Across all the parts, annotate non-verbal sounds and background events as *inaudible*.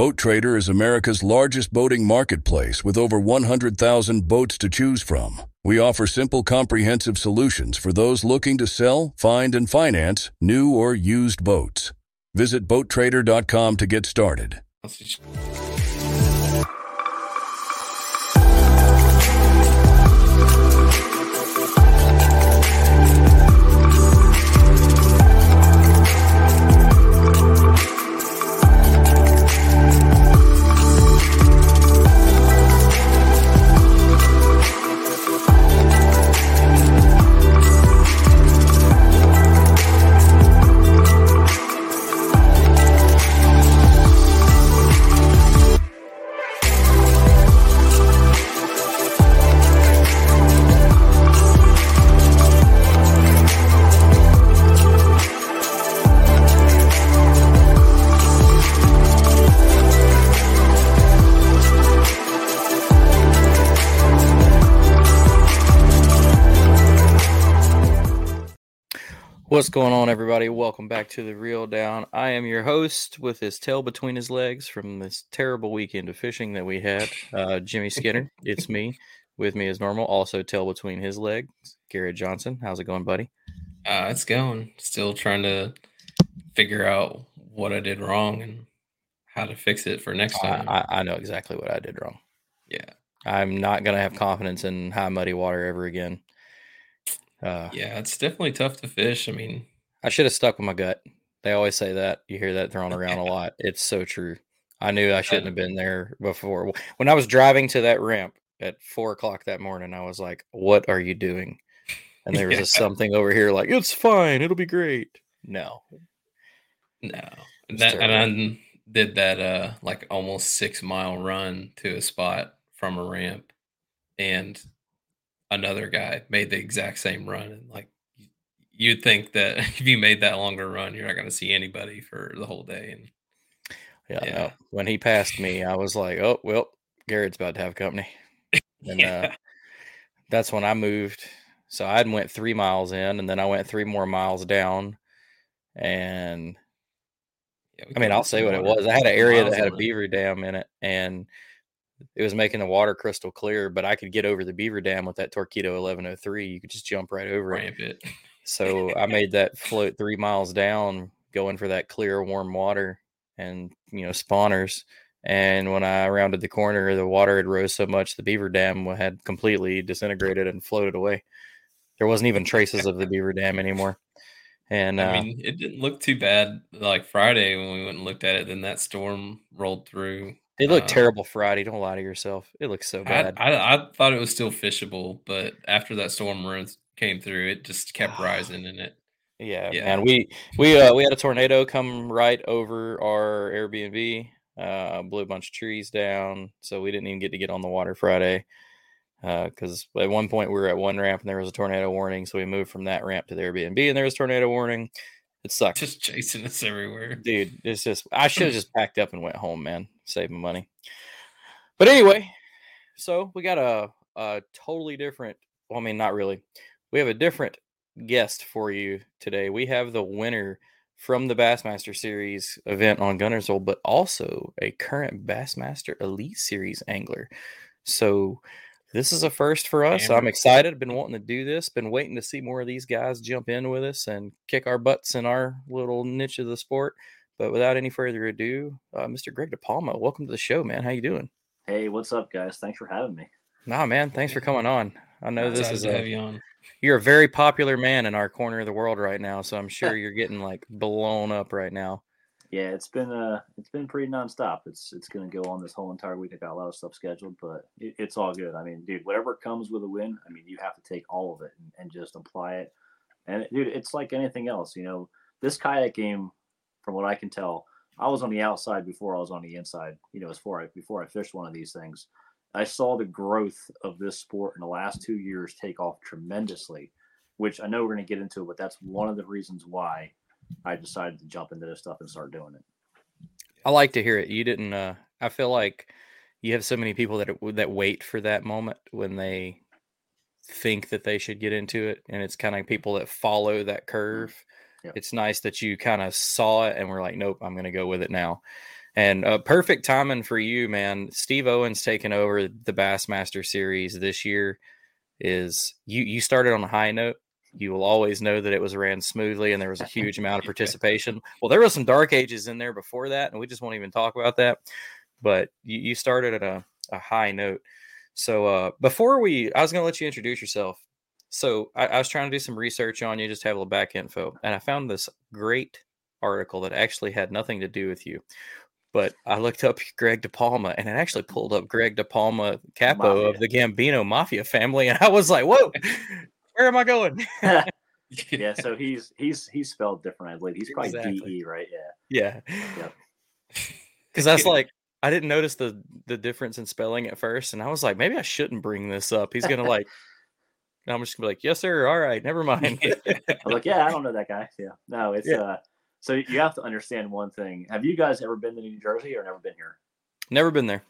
Boat Trader is America's largest boating marketplace with over 100,000 boats to choose from. We offer simple, comprehensive solutions for those looking to sell, find, and finance new or used boats. Visit BoatTrader.com to get started. What's going on, everybody? Welcome back to the Reel Down. I am your host with his tail between his legs from this terrible weekend of fishing that we had. Uh, Jimmy Skinner, it's me. With me as normal, also tail between his legs. Garrett Johnson, how's it going, buddy? Uh, it's going. Still trying to figure out what I did wrong and how to fix it for next time. I, I, I know exactly what I did wrong. yeah, I'm not gonna have confidence in high muddy water ever again. Uh, yeah, it's definitely tough to fish. I mean, I should have stuck with my gut. They always say that. You hear that thrown around a *laughs* lot. It's so true. I knew I shouldn't have been there before. When I was driving to that ramp at four o'clock that morning, I was like, "What are you doing?" And there was Yeah. a *laughs* something over here like, "It's fine. It'll be great." No, no, that, and. I did that uh like almost six mile run to a spot from a ramp, and another guy made the exact same run, and like you'd think that *laughs* if you made that longer run, you're not going to see anybody for the whole day, and yeah, Yeah. no. When he passed me, I was like, "Oh well, Garrett's about to have company." *laughs* And uh, that's when I moved. So I went three miles in, and then I went three more miles down, and yeah, I mean, I'll say what it was. I had an area that had a beaver dam in it, and it was making the water crystal clear. But I could get over the beaver dam with that Torpedo 1103. You could just jump right over it. ramp it. So I made that float three miles down, going for that clear, warm water, and you know spawners. And when I rounded the corner, the water had rose so much the beaver dam had completely disintegrated and floated away. There wasn't even traces of the *laughs* beaver dam anymore. And uh, I mean, it didn't look too bad like Friday when we went and looked at it. Then that storm rolled through. It looked uh, terrible Friday. Don't lie to yourself. It looked so bad. I I thought it was still fishable, but after that storm runs came through, it just kept *sighs* rising in it. Yeah, Yeah. man. We we uh we had a tornado come right over our Airbnb, uh blew a bunch of trees down, so we didn't even get to get on the water Friday. Uh because at one point we were at one ramp and there was a tornado warning, so we moved from that ramp to the Airbnb and there was tornado warning. It sucked. Just chasing us everywhere. Dude, it's just I should have just packed up and went home, man. Save my money. But anyway, so we got a a totally different well, I mean not really. We have a different guest for you today. We have the winner from the Bassmaster Series event on Guntersville, but also a current Bassmaster Elite Series angler. So this is a first for us. I'm Cameron. excited. Been wanting to do this. Been waiting to see more of these guys jump in with us and kick our butts in our little niche of the sport. But without any further ado, uh, Mr. Greg DiPalma, welcome to the show, man. How you doing? Hey, what's up, guys? Thanks for having me. Nah, man. Thanks for coming on. I know this is to a, you on. you're a very popular man in our corner of the world right now, so I'm sure you're getting like blown up right now. Yeah, it's been uh, it's been pretty nonstop. It's it's gonna go on this whole entire week. I got a lot of stuff scheduled, but it, it's all good. I mean, dude, whatever comes with a win, I mean, you have to take all of it and, and just apply it. And dude, it's like anything else. You know, this kayak game, from what I can tell, I was on the outside before I was on the inside. You know, before I before I fished one of these things, I saw the growth of this sport in the last two years take off tremendously. Which I know we're going to get into, but that's one of the reasons why I decided to jump into this stuff and start doing it. I like to hear it. You didn't. Uh, I feel like you have so many people that that wait for that moment when they think that they should get into it, and it's kind of people that follow that curve. It's nice that you kind of saw it and we're like, nope, I'm going to go with it now. And uh, perfect timing for you, man. Steve Owens taking over the Bassmaster Series this year is you. You started on a high note you will always know that it was ran smoothly and there was a huge amount of *laughs* participation. Well, there was some dark ages in there before that, and we just won't even talk about that. But you, you started at a, a, high note. So uh, before we, I was going to let you introduce yourself. So I, I, was trying to do some research on you, just have a little back info, and I found this great article that actually had nothing to do with you. But I looked up *laughs* Greg DiPalma, and it actually pulled up Greg DePalma, capo Mafia. of the Gambino Mafia family, and I was like, "Whoa, where am I going? *laughs* *laughs* yeah, so he's he's he's spelled different, I believe. He's probably exactly. DE, right? Yeah. Yeah. Yep. Because that's like I didn't notice the the difference in spelling at first, and I was like, maybe I shouldn't bring this up. He's gonna like. I'm just gonna be like, yes, sir. All right, never *laughs* mind. I'm like, yeah, I don't know that guy. Yeah, no, it's yeah. uh. So you have to understand one thing. Have you guys ever been to New Jersey or never been here? Never been there.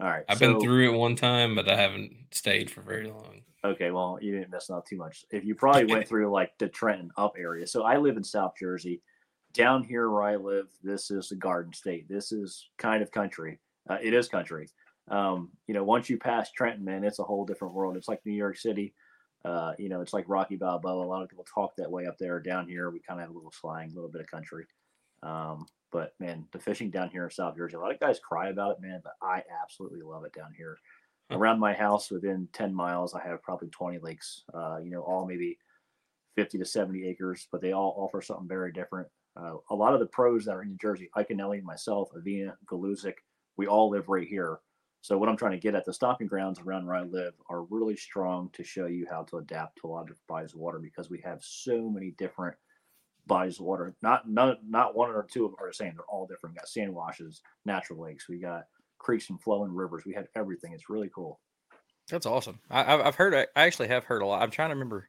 All right, I've so, been through it one time, but I haven't stayed for very long. Okay, well, you didn't miss out too much. If you probably went *laughs* through like the Trenton up area. So I live in South Jersey. Down here where I live, this is the Garden State. This is kind of country. Uh, it is country. Um, you know, once you pass Trenton, man, it's a whole different world. It's like New York City. Uh, you know, it's like Rocky Balboa. A lot of people talk that way up there. Down here, we kind of have a little slang, a little bit of country. Um, but man, the fishing down here in South Jersey, a lot of guys cry about it, man. But I absolutely love it down here around my house within 10 miles i have probably 20 lakes uh, you know all maybe 50 to 70 acres but they all offer something very different uh, a lot of the pros that are in new jersey Iaconelli, myself Avena Gluszek we all live right here so what i'm trying to get at the stopping grounds around where i live are really strong to show you how to adapt to a lot of different bodies of water because we have so many different bodies of water not none, not one or two of them are the same they're all different we got sand washes natural lakes we got creeks and flowing rivers. We have everything. It's really cool. That's awesome. I, have heard. I actually have heard a lot. I'm trying to remember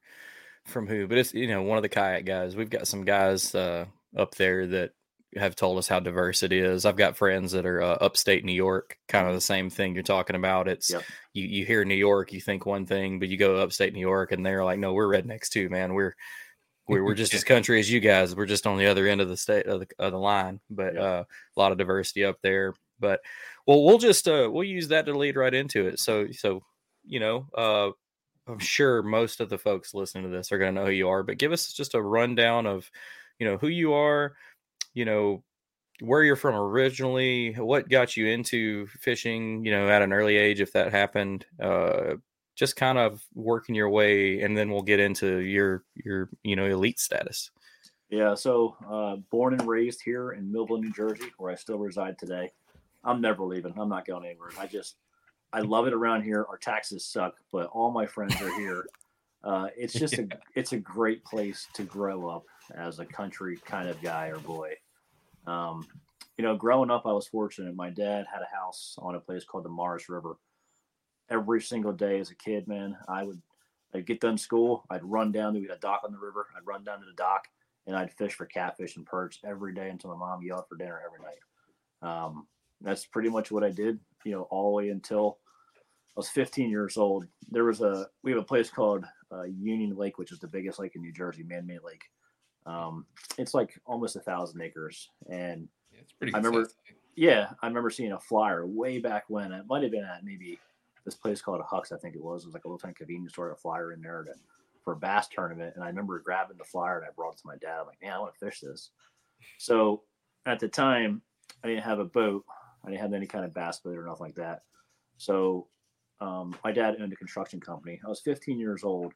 from who, but it's you know one of the kayak guys. We've got some guys uh, up there that have told us how diverse it is. I've got friends that are uh, upstate New York, kind of the same thing you're talking about. It's yep. you you hear New York, you think one thing, but you go upstate New York, and they're like, no, we're rednecks too, man. We're we're, we're just as *laughs* country as you guys. We're just on the other end of the state of the, of the line, but yep. uh, a lot of diversity up there. But well, we'll just uh, we'll use that to lead right into it. So so you know, uh, I'm sure most of the folks listening to this are going to know who you are, but give us just a rundown of you know who you are, you know where you're from originally, what got you into fishing, you know, at an early age, if that happened, uh, just kind of working your way, and then we'll get into your your you know elite status. Yeah, so uh, born and raised here in Millville, New Jersey, where I still reside today. I'm never leaving. I'm not going anywhere. I just, I love it around here. Our taxes suck, but all my friends are here. Uh, it's *laughs* just a, it's a great place to grow up as a country kind of guy or boy. Um, you know, growing up, I was fortunate. My dad had a house on a place called the Maurice River. Every single day as a kid, man, I would I'd get done school. I'd run down to a dock on the river. I'd run down to the dock and I'd fish for catfish and perch every day until my mom yelled for dinner every night. Um, that's pretty much what I did, you know, all the way until I was 15 years old. There was a, we have a place called uh, Union Lake, which is the biggest lake in New Jersey, man made lake. Um, it's like almost a thousand acres. And yeah, it's pretty I remember, yeah, I remember seeing a flyer way back when. It might have been at maybe this place called Huck's, I think it was. It was like a little tiny convenience store, a flyer in there to, for a bass tournament. And I remember grabbing the flyer and I brought it to my dad. I'm like, man, I want to fish this. So at the time, I didn't have a boat. I didn't have any kind of bass boat or nothing like that. So um, my dad owned a construction company. I was 15 years old.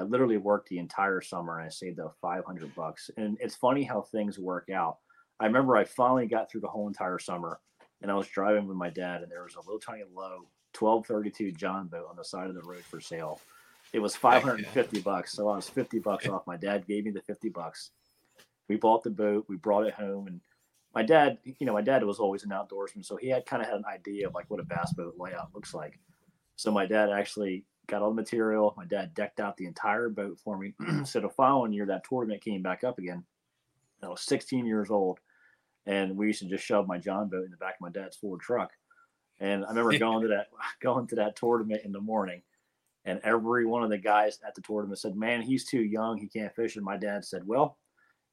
I literally worked the entire summer and I saved up 500 bucks. And it's funny how things work out. I remember I finally got through the whole entire summer and I was driving with my dad and there was a little tiny low 1232 John boat on the side of the road for sale. It was 550 bucks. So I was 50 bucks off. My dad gave me the 50 bucks. We bought the boat, we brought it home and my dad, you know, my dad was always an outdoorsman, so he had kind of had an idea of like what a bass boat layout looks like. So my dad actually got all the material. My dad decked out the entire boat for me. *clears throat* so the following year, that tournament came back up again. I was 16 years old, and we used to just shove my John boat in the back of my dad's Ford truck. And I remember *laughs* going to that *laughs* going to that tournament in the morning, and every one of the guys at the tournament said, "Man, he's too young. He can't fish." And my dad said, "Well,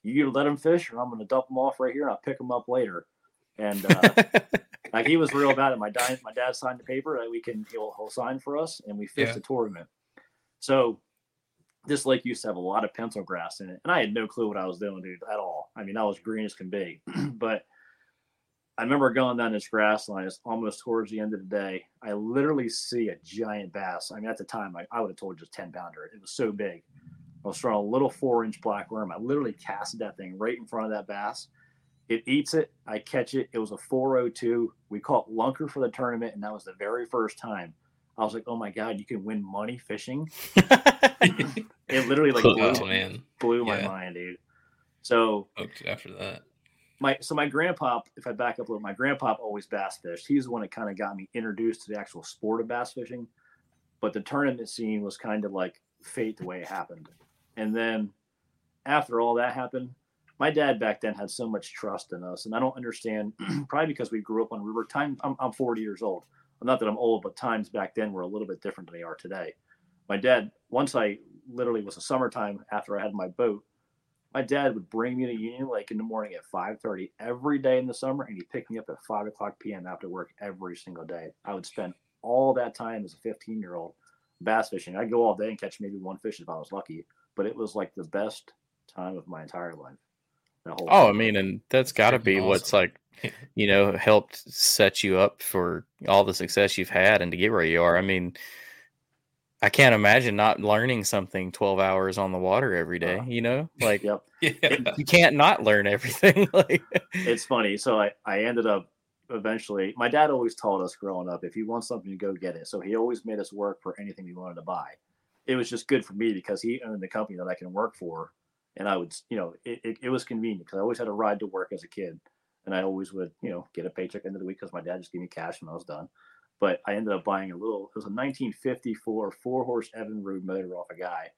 you either let him fish, or I'm going to dump him off right here, and I'll pick him up later." And uh, *laughs* like he was real about it. My dad, my dad signed the paper that we can he'll, he'll sign for us, and we fished Yeah. the tournament. So this lake used to have a lot of pencil grass in it, and I had no clue what I was doing, dude, at all. I mean, I was green as can be, *clears throat* but I remember going down this grass line. It's almost towards the end of the day. I literally see a giant bass. I mean, at the time, I, I would have told you just ten pounder. It was so big. I was throwing a little four inch black worm. I literally casted that thing right in front of that bass. It eats it. I catch it. It was a 402. We caught lunker for the tournament, and that was the very first time. I was like, "Oh my god, you can win money fishing!" *laughs* It literally like blew, oh man, blew my Yeah. mind, dude. So hooked after that. my so my grandpa, if I back up a little, my grandpa always bass fished. He's the one that kind of got me introduced to the actual sport of bass fishing. But the tournament scene was kind of like fate the way it happened. And then after all that happened, my dad back then had so much trust in us, and I don't understand. *clears throat* probably because we grew up on river time. I'm, I'm 40 years old. Not that I'm old, but times back then were a little bit different than they are today. My dad, once I literally was a summertime after I had my boat, my dad would bring me to Union Lake in the morning at 5:30 every day in the summer, and he'd pick me up at 5 o'clock p.m. after work every single day. I would spend all that time as a 15 year old bass fishing. I'd go all day and catch maybe one fish if I was lucky, but it was like the best time of my entire life. Oh, I mean, and that's got to be what's like, you know, helped set you up for all the success you've had and to get where you are. I mean, I can't imagine not learning something 12 hours on the water every day, you know? *laughs* Like, yep. *laughs* Yeah. you can't not learn everything. *laughs* like, it's funny. So I, I ended up eventually, my dad always taught us growing up, if you want something, you go get it. So he always made us work for anything we wanted to buy. It was just good for me because he owned the company that I can work for. And I would, you know, it, it, it was convenient because I always had a ride to work as a kid. And I always would, you know, get a paycheck end of the week because my dad just gave me cash when I was done. But I ended up buying a little, it was a 1954 four horse Evinrude motor off a guy.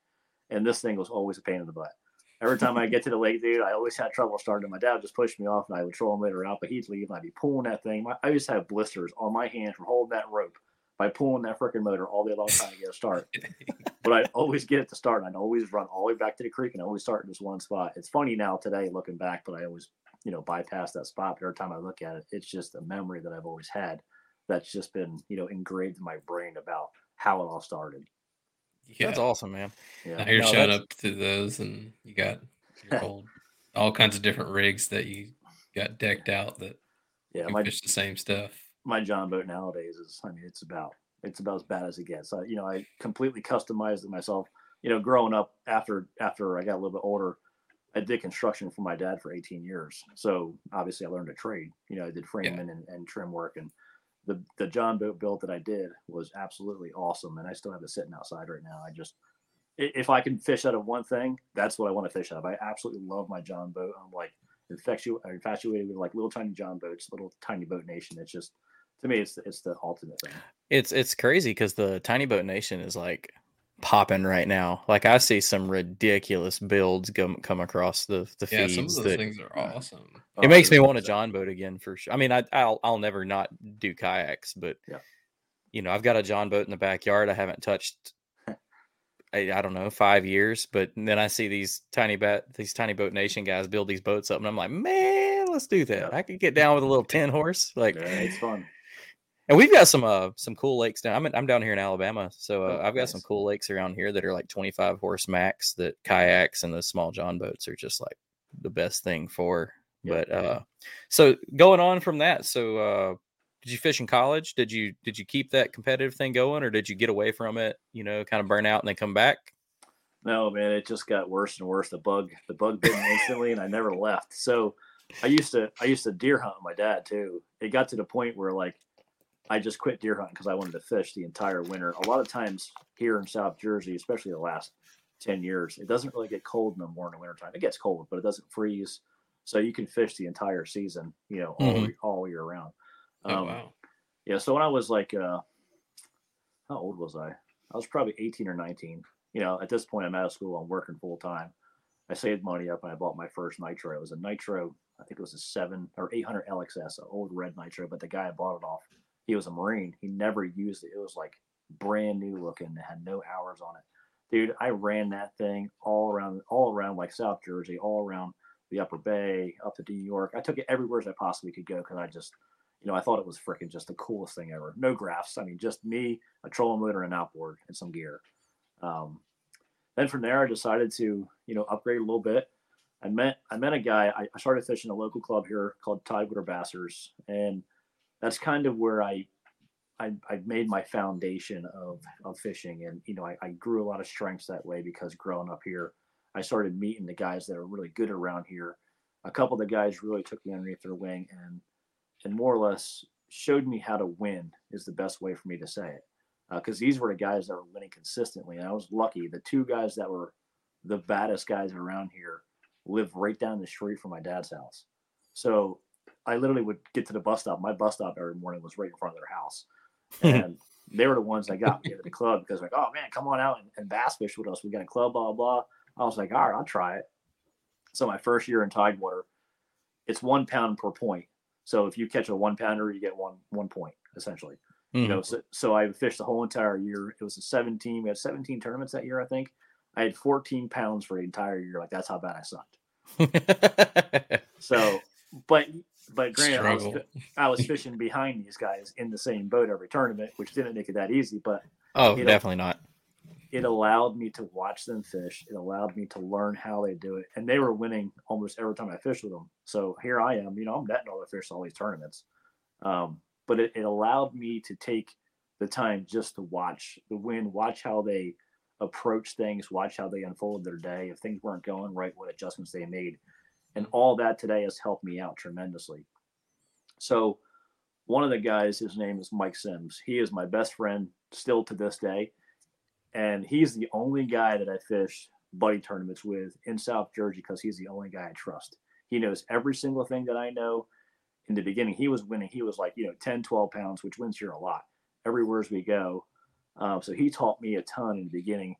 And this thing was always a pain in the butt. Every time I get to the lake, dude, I always had trouble starting. My dad just pushed me off, and I would throw him later out. But he'd leave, and I'd be pulling that thing. I used to have blisters on my hands from holding that rope by pulling that freaking motor all day long trying to get a start. *laughs* but I'd always get it to start, and I'd always run all the way back to the creek, and I always start in this one spot. It's funny now today looking back, but I always, you know, bypass that spot. But every time I look at it, it's just a memory that I've always had. That's just been, you know, engraved in my brain about how it all started. yeah. that's awesome, man. Yeah. Now you're No, showing that's- up to those, and you got your *laughs* old, all kinds of different rigs that you got decked out that Yeah. you My fish the same stuff. My John boat nowadays is, I mean, it's about it's about as bad as it gets. I, you know, I completely customized it myself. You know, growing up after after I got a little bit older, I did construction for my dad for 18 years. So obviously, I learned a trade. You know, I did framing and, and trim work, and the the John boat build that I did was absolutely awesome. And I still have it sitting outside right now. I just if I can fish out of one thing, that's what I want to fish out of. I absolutely love my John boat. I'm like infectu- infatuated with like little tiny John boats, little tiny boat nation. It's just to me, it's the, it's the ultimate thing. It's it's crazy because the Tiny Boat Nation is like popping right now. Like I see some ridiculous builds come come across the the Yeah, some of those that things are uh, awesome. Oh, it makes me oh, want a John boat again for sure. I mean, I, I'll I'll never not do kayaks, but Yeah. you know, I've got a John boat in the backyard. I haven't touched. I, I don't know five years, but then I see these tiny bat these tiny boat nation guys build these boats up, and I'm like, man, let's do that. Yeah. I could get down with a little ten horse, *laughs* like, Yeah, it's fun. And we've got some uh some cool lakes down. I'm in, I'm down here in Alabama, so uh, Oh, I've got some cool lakes around here that are like 25 horse max. That kayaks and the small John boats are just like the best thing for. Yeah. But uh, so going on from that, so uh, did you fish in college? Did you did you keep that competitive thing going, or did you get away from it? You know, kind of burn out and then come back. No, man, it just got worse and worse. The bug, the bug bit me instantly, and I never left. So, I used to, I used to deer hunt with my dad too. It got to the point where like, I just quit deer hunting because I wanted to fish the entire winter. A lot of times here in South Jersey, especially the last ten years, it doesn't really get cold no more in the wintertime. It gets cold, but it doesn't freeze. so you can fish the entire season, you know, all, Mhm. all year round. Oh Um, wow. Yeah. So when I was like, uh, how old was I? I was probably 18 or 19. You know, at this point, I'm out of school. I'm working full time. I saved money up and I bought my first nitro. It was a nitro. I think it was a seven or 800 LXS, an old red nitro. But the guy I bought it off, he was a Marine. He never used it. It was like brand new looking. It had no hours on it. Dude, I ran that thing all around, all around like South Jersey, all around the Upper Bay, up to New York. I took it everywhere as I possibly could go because I just, you know, I thought it was freaking just the coolest thing ever. No graphs. I mean, just me, a trolling motor, and an outboard, and some gear. Um, then from there, I decided to, you know, upgrade a little bit. I met I met a guy. I, I started fishing a local club here called Tidewater Bassers, and that's kind of where I I, I made my foundation of of fishing, and you know, I, I grew a lot of strengths that way because growing up here, I started meeting the guys that are really good around here. A couple of the guys really took me underneath their wing and and more or less showed me how to win is the best way for me to say it uh, because these were the guys that were winning consistently. And I was lucky. The two guys that were the baddest guys around here lived right down the street from my dad's house. So I literally would get to the bus stop. My bus stop every morning was right in front of their house. *laughs* And they were the ones that got me to the club because like, oh man, come on out and, and bass fish with us. We got a club, blah, blah. I was like, all right, I'll try it. So my first year in Tidewater, it's one pound per point. So if you catch a one pounder, you get one one point essentially you Mm-hmm. know so, so i fished the whole entire year it was a 17 we had 17 tournaments that year i think i had 14 pounds for the entire year like that's how bad i sucked *laughs* so but but granted I was, I was fishing behind these guys in the same boat every tournament which didn't make it that easy but oh, definitely not. it allowed me to watch them fish. It allowed me to learn how they do it and they were winning almost every time i fished with them. So here i am you know i'm netting all the fish all these tournaments. Um, but it, it allowed me to take the time just to watch the win watch how they approach things watch how they unfold their day. If things weren't going right what adjustments they made and all that today has helped me out tremendously so one of the guys his name is mike sims he is my best friend still to this day and he's the only guy that I fish buddy tournaments with in South Jersey because he's the only guy I trust. He knows every single thing that I know. In the beginning, he was winning. He was like, you know, 10, 12 pounds, which wins here a lot everywhere as we go. Um, so he taught me a ton in the beginning.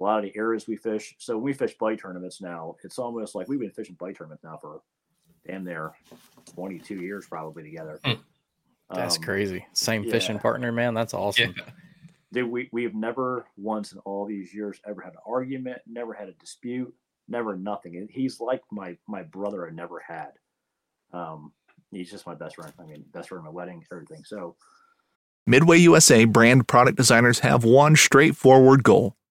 A lot of the areas we fish. So when we fish bite tournaments now, it's almost like we've been fishing bite tournaments now for damn near 22 years probably together. Hmm. That's Um, crazy. Same yeah. fishing partner, man. That's Yeah. awesome. dude, we we've never once in all these years ever had an argument, never had a dispute, never nothing. And he's like my my brother I never had. Um, he's just my best friend. I mean, best friend at my wedding, everything. So Midway USA brand product designers have one straightforward goal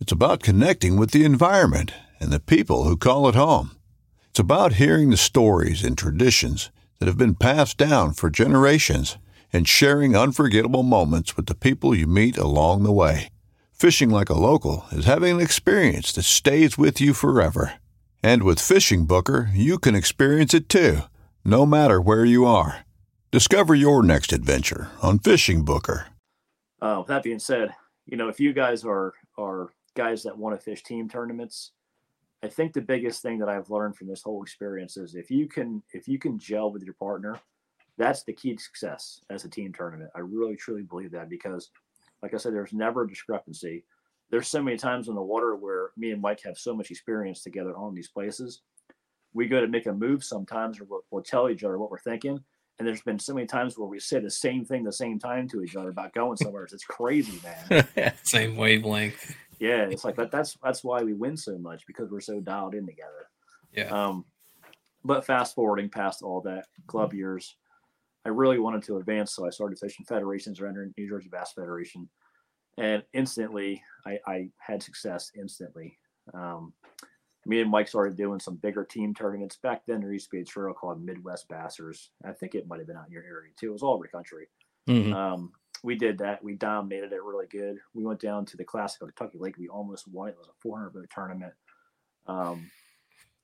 It's about connecting with the environment and the people who call it home. It's about hearing the stories and traditions that have been passed down for generations and sharing unforgettable moments with the people you meet along the way. Fishing like a local is having an experience that stays with you forever. And with FishingBooker, you can experience it too, no matter where you are. Discover your next adventure on FishingBooker. uh, with that being said, you know, if you guys are are guys that want to fish team tournaments, I think the biggest thing that I've learned from this whole experience is if you can if you can gel with your partner, that's the key to success as a team tournament. I really truly believe that because, like I said, there's never a discrepancy. There's so many times on the water where me and Mike have so much experience together on these places. We go to make a move sometimes, or we'll, we'll tell each other what we're thinking. And there's been so many times where we say the same thing the same time to each other about going somewhere. It's crazy, man. *laughs* Same wavelength. Yeah, it's like that. That's that's why we win so much because we're so dialed in together. Yeah. Um, but fast forwarding past all that club years, I really wanted to advance, so I started fishing federations or entering New Jersey Bass Federation, and instantly I, I had success instantly. Um, me and Mike started doing some bigger team tournaments. Back then, there used to be a trail called Midwest Bassers. I think it might have been out in your area too. It was all over the country. Mhm. Um, we did that. We dominated it really good. We went down to the Classic of Kentucky Lake. We almost won. It was a 400 boat tournament. Um,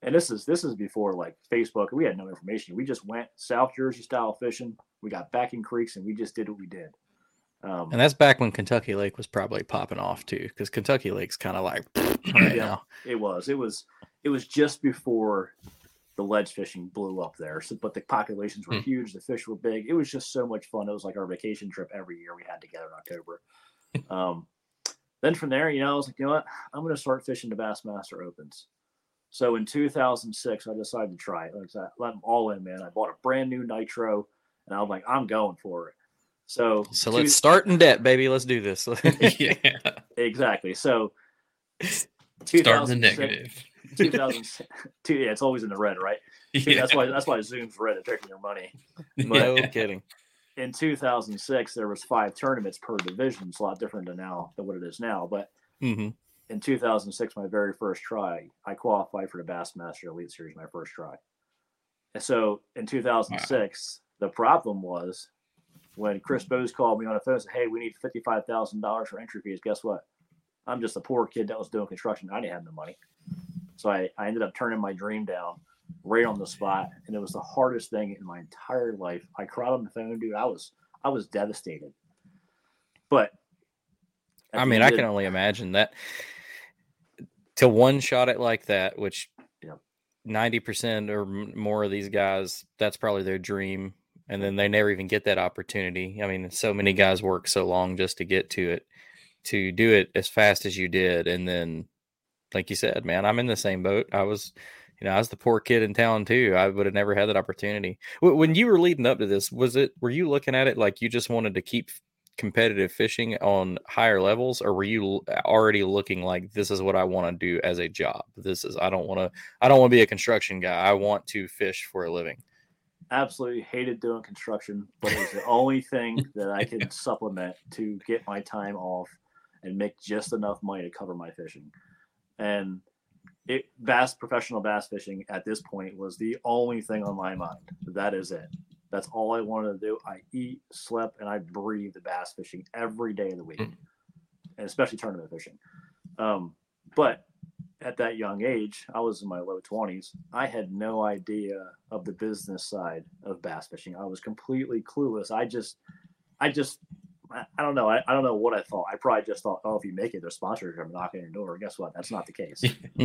and this is this is before like Facebook. We had no information. We just went South Jersey style fishing. We got back in creeks and we just did what we did. Um, And that's back when Kentucky Lake was probably popping off too, because Kentucky Lake's kind of like *sniffs* right Yeah. now. It was. It was. It was just before the ledge fishing blew up there. So, but the populations were Hmm. huge. The fish were big. It was just so much fun. It was like our vacation trip every year we had together in October. *laughs* um, then from there, you know, I was like, you know what? I'm going to start fishing the Bassmaster Opens. So in 2006, I decided to try it. Like I let them all in, man. I bought a brand new Nitro, and I was like, I'm going for it. So, So two- let's start in debt, baby. Let's do this. yeah. *laughs* *laughs* exactly. So, Starting the 2006 negative. 2000, two, yeah, it's always in the red, right? Dude, That's why that's why Zoom's red. They're taking your money. *laughs* no kidding. In 2006, there was five tournaments per division. It's a lot different than now than what it is now. But hmm in 2006, my very first try, I qualified for the Bassmaster Elite Series my first try. And so in 2006, the problem was when Chris Bowes called me on the phone and said, "Hey, we need fifty-five thousand dollars for entry fees." Guess what? I'm just a poor kid that was doing construction. I didn't have no money, so I, I ended up turning my dream down right on the spot, and it was the hardest thing in my entire life. I cried on the phone, dude. I was I was devastated. But I mean, I can only imagine that to one shot it like that, which ninety percent or more of these guys, that's probably their dream, and then they never even get that opportunity. I mean, so many guys work so long just to get to it, to do it as fast as you did, and then, like you said, man, I'm in the same boat. I was. You know, I was the poor kid in town too. I would have never had that opportunity. When you were leading up to this, was it? Were you looking at it like you just wanted to keep competitive fishing on higher levels or were you already looking like this is what I want to do as a job this is I don't want to I don't want to be a construction guy I want to fish for a living absolutely hated doing construction, but it was the only thing that I *laughs* could supplement to get my time off and make just enough money to cover my fishing. And it bass professional bass fishing at this point was the only thing on my mind. That is it. That's all I wanted to do. I eat, slept, and I breathed bass fishing every day of the week, Mm. and especially tournament fishing. Um, but at that young age, I was in my low 20s. I had no idea of the business side of bass fishing. I was completely clueless. I just, I just, I, I don't know. I, I don't know what I thought. I probably just thought, oh, if you make it, there's sponsors are knocking on your door. Guess what? That's not the case. *laughs* *laughs*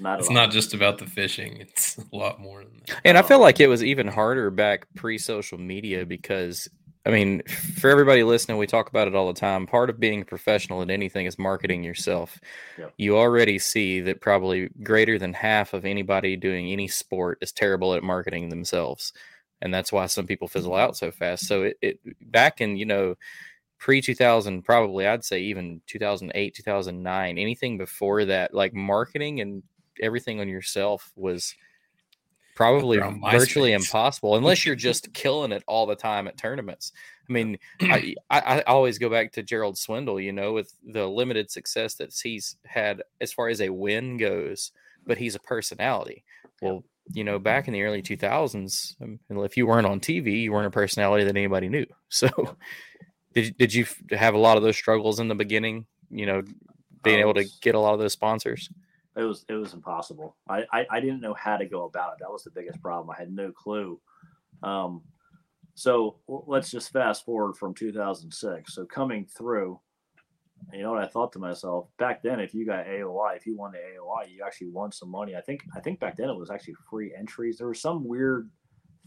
Not It's all. not just about the fishing. It's a lot more than that. and I feel like it was even harder back pre social media because I mean for everybody listening we talk about it all the time part of being a professional at anything is marketing yourself Yep. you already see that probably greater than half of anybody doing any sport is terrible at marketing themselves and that's why some people fizzle out so fast. So it, it back in you know pre 2000 probably i'd say even 2008 2009 anything before that like marketing and everything on yourself was probably virtually MySpace. impossible unless you're *laughs* just killing it all the time at tournaments. I mean *clears throat* I, I I always go back to gerald swindle you know with the limited success that he's had as far as a win goes but he's a personality. Well you know back in the early 2000s um, if you weren't on tv you weren't a personality that anybody knew *laughs* so did, did you have a lot of those struggles in the beginning you know being I able to get a lot of those sponsors it was it was impossible. I, I I didn't know how to go about it. That was the biggest problem. I had no clue. Um, so let's just fast forward from 2006. So coming through, you know what I thought to myself back then? If you got AOY, if you won the AOY, you actually won some money. I think I think back then it was actually free entries. There was some weird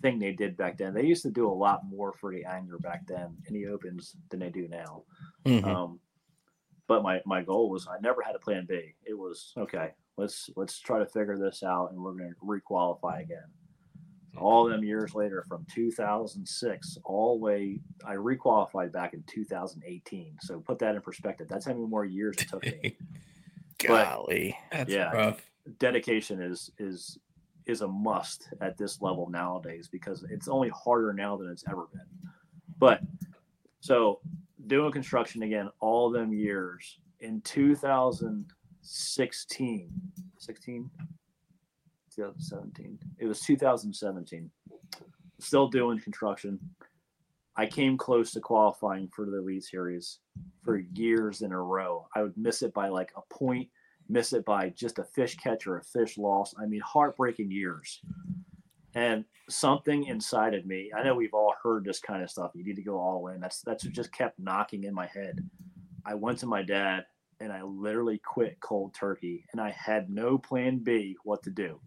thing they did back then. They used to do a lot more for the angler back then in the opens than they do now. Mhm. Um, but my my goal was I never had a plan B. It was okay. Let's let's try to figure this out, and we're going to requalify again. All them years later, from 2006 all the way, I requalified back in 2018. So put that in perspective. That's how many more years it took me. *laughs* but- golly That's Yeah. rough. Dedication is is is a must at this level nowadays because it's only harder now than it's ever been. But so doing construction again all them years in 2016 16, 2017. It was 2017. Still doing construction. I came close to qualifying for the Elite Series for years in a row. I would miss it by like a point, miss it by just a fish catch or a fish loss. I mean, heartbreaking years. And something inside of me, I know we've all heard this kind of stuff. You need to go all in. That's that's what just kept knocking in my head. I went to my dad and I literally quit cold turkey and I had no plan B what to do.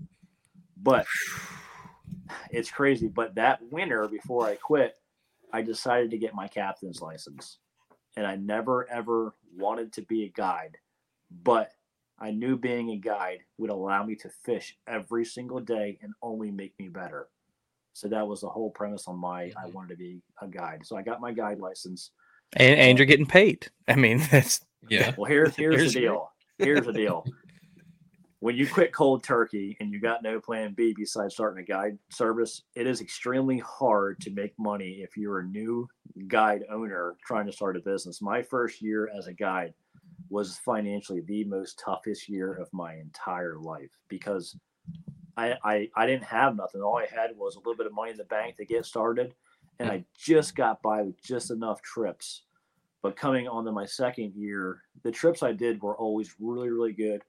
But it's crazy. But that winter before I quit, I decided to get my captain's license. And I never ever wanted to be a guide, but I knew being a guide would allow me to fish every single day and only make me better. So that was the whole premise on my I wanted to be a guide. So I got my guide license. And, and you're getting paid. I mean, *laughs* that's Yeah. Well, here, here's Here's the deal. Here's the deal. When you quit cold turkey and you got no plan B besides starting a guide service, it is extremely hard to make money if you're a new guide owner trying to start a business. My first year as a guide was financially the most toughest year of my entire life because I, I I didn't have nothing. All I had was a little bit of money in the bank to get started, and I just got by with just enough trips. But coming on to my second year, the trips I did were always really, really good.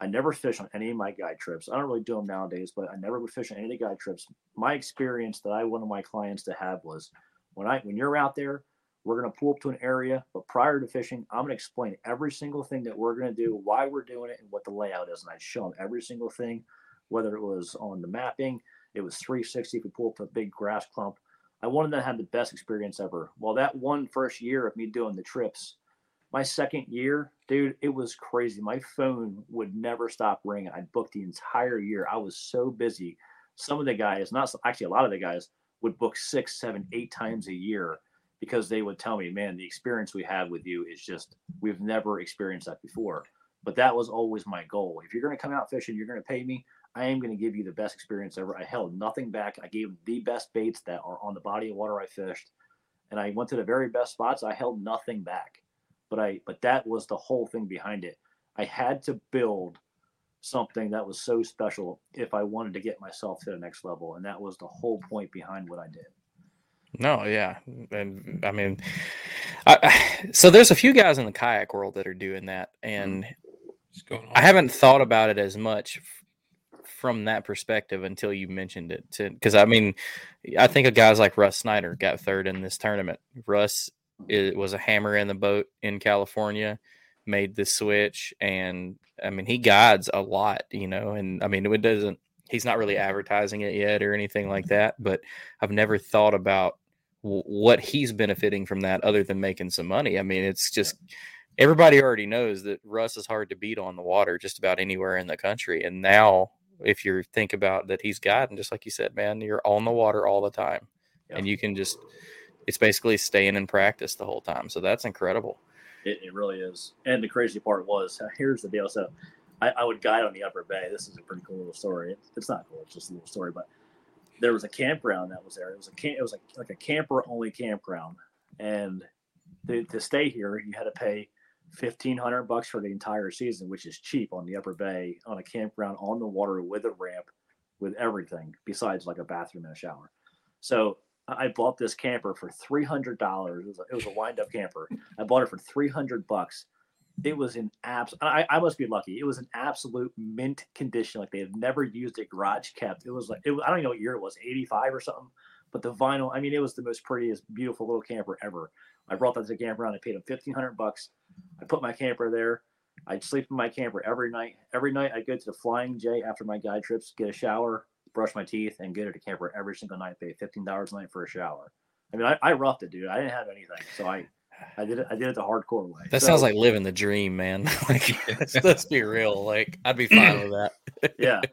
I never fish on any of my guide trips. I don't really do them nowadays, but I never would fish on any of the guide trips. My experience that I wanted my clients to have was when I when you're out there, we're gonna pull up to an area, but prior to fishing, I'm gonna explain every single thing that we're gonna do, why we're doing it, and what the layout is. And I show them every single thing, whether it was on the mapping, it was 360 if we pull up to a big grass clump. I wanted them to have the best experience ever. Well, that one first year of me doing the trips, my second year, dude, it was crazy. My phone would never stop ringing. I booked the entire year. I was so busy. Some of the guys, not actually a lot of the guys, would book six, seven, eight times a year because they would tell me, man, the experience we have with you is just, we've never experienced that before. But that was always my goal. If you're going to come out fishing, you're going to pay me. I am going to give you the best experience ever. I held nothing back. I gave the best baits that are on the body of water I fished. And I went to the very best spots. I held nothing back but I but that was the whole thing behind it. I had to build something that was so special if I wanted to get myself to the next level, and that was the whole point behind what I did. No, yeah, and I mean, I, I- so there's a few guys in the kayak world that are doing that, and mm-hmm. going on? I haven't thought about it as much from that perspective until you mentioned it. Because I mean, I think of guys like Russ Snyder got third in this tournament. Russ it was a hammer in the boat in California, made the switch, and I mean he guides a lot, you know. And I mean it doesn't. He's not really advertising it yet or anything like that. But I've never thought about w- what he's benefiting from that other than making some money. I mean it's just everybody already knows that Russ is hard to beat on the water just about anywhere in the country. And now, if you think about that, he's guiding, just like you said, man, you're on the water all the time, and you can just. It's basically staying in practice the whole time. So that's incredible. It, it really is. And the crazy part was *laughs* here's the deal. So I, I would guide on the Upper Bay. This is a pretty cool little story. It, it's not cool. It's just a little story. But there was a campground that was there. It was a camp. It was like like a camper only campground. And to, to stay here, you had to pay fifteen hundred bucks for the entire season, which is cheap on the Upper Bay on a campground on the water with a ramp, with everything besides like a bathroom and a shower. So I bought this camper for three hundred dollars. It was a, it was a wind up camper. I bought it for three hundred bucks. It was an abs. I, I must be lucky. It was an absolute mint condition. Like they had never used it garage kept. It was like it, I don't know what year it was, eighty five or something. But the vinyl. I mean, it was the most prettiest, beautiful little camper ever. I brought that to the campground. I paid him fifteen hundred bucks. I put my camper there. I'd sleep in my camper every night. Every night I'd go to the Flying J after my guide trips, get a shower, brush my teeth, and go to the camper every single night. Pay fifteen dollars a night for a shower. I mean, I, I roughed it, dude. I didn't have anything, so I, I did it. I did it the hardcore way. That So, sounds like living the dream, man. *laughs* like, let's, let's be real. Like, I'd be fine with that. *clears throat* yeah. *laughs*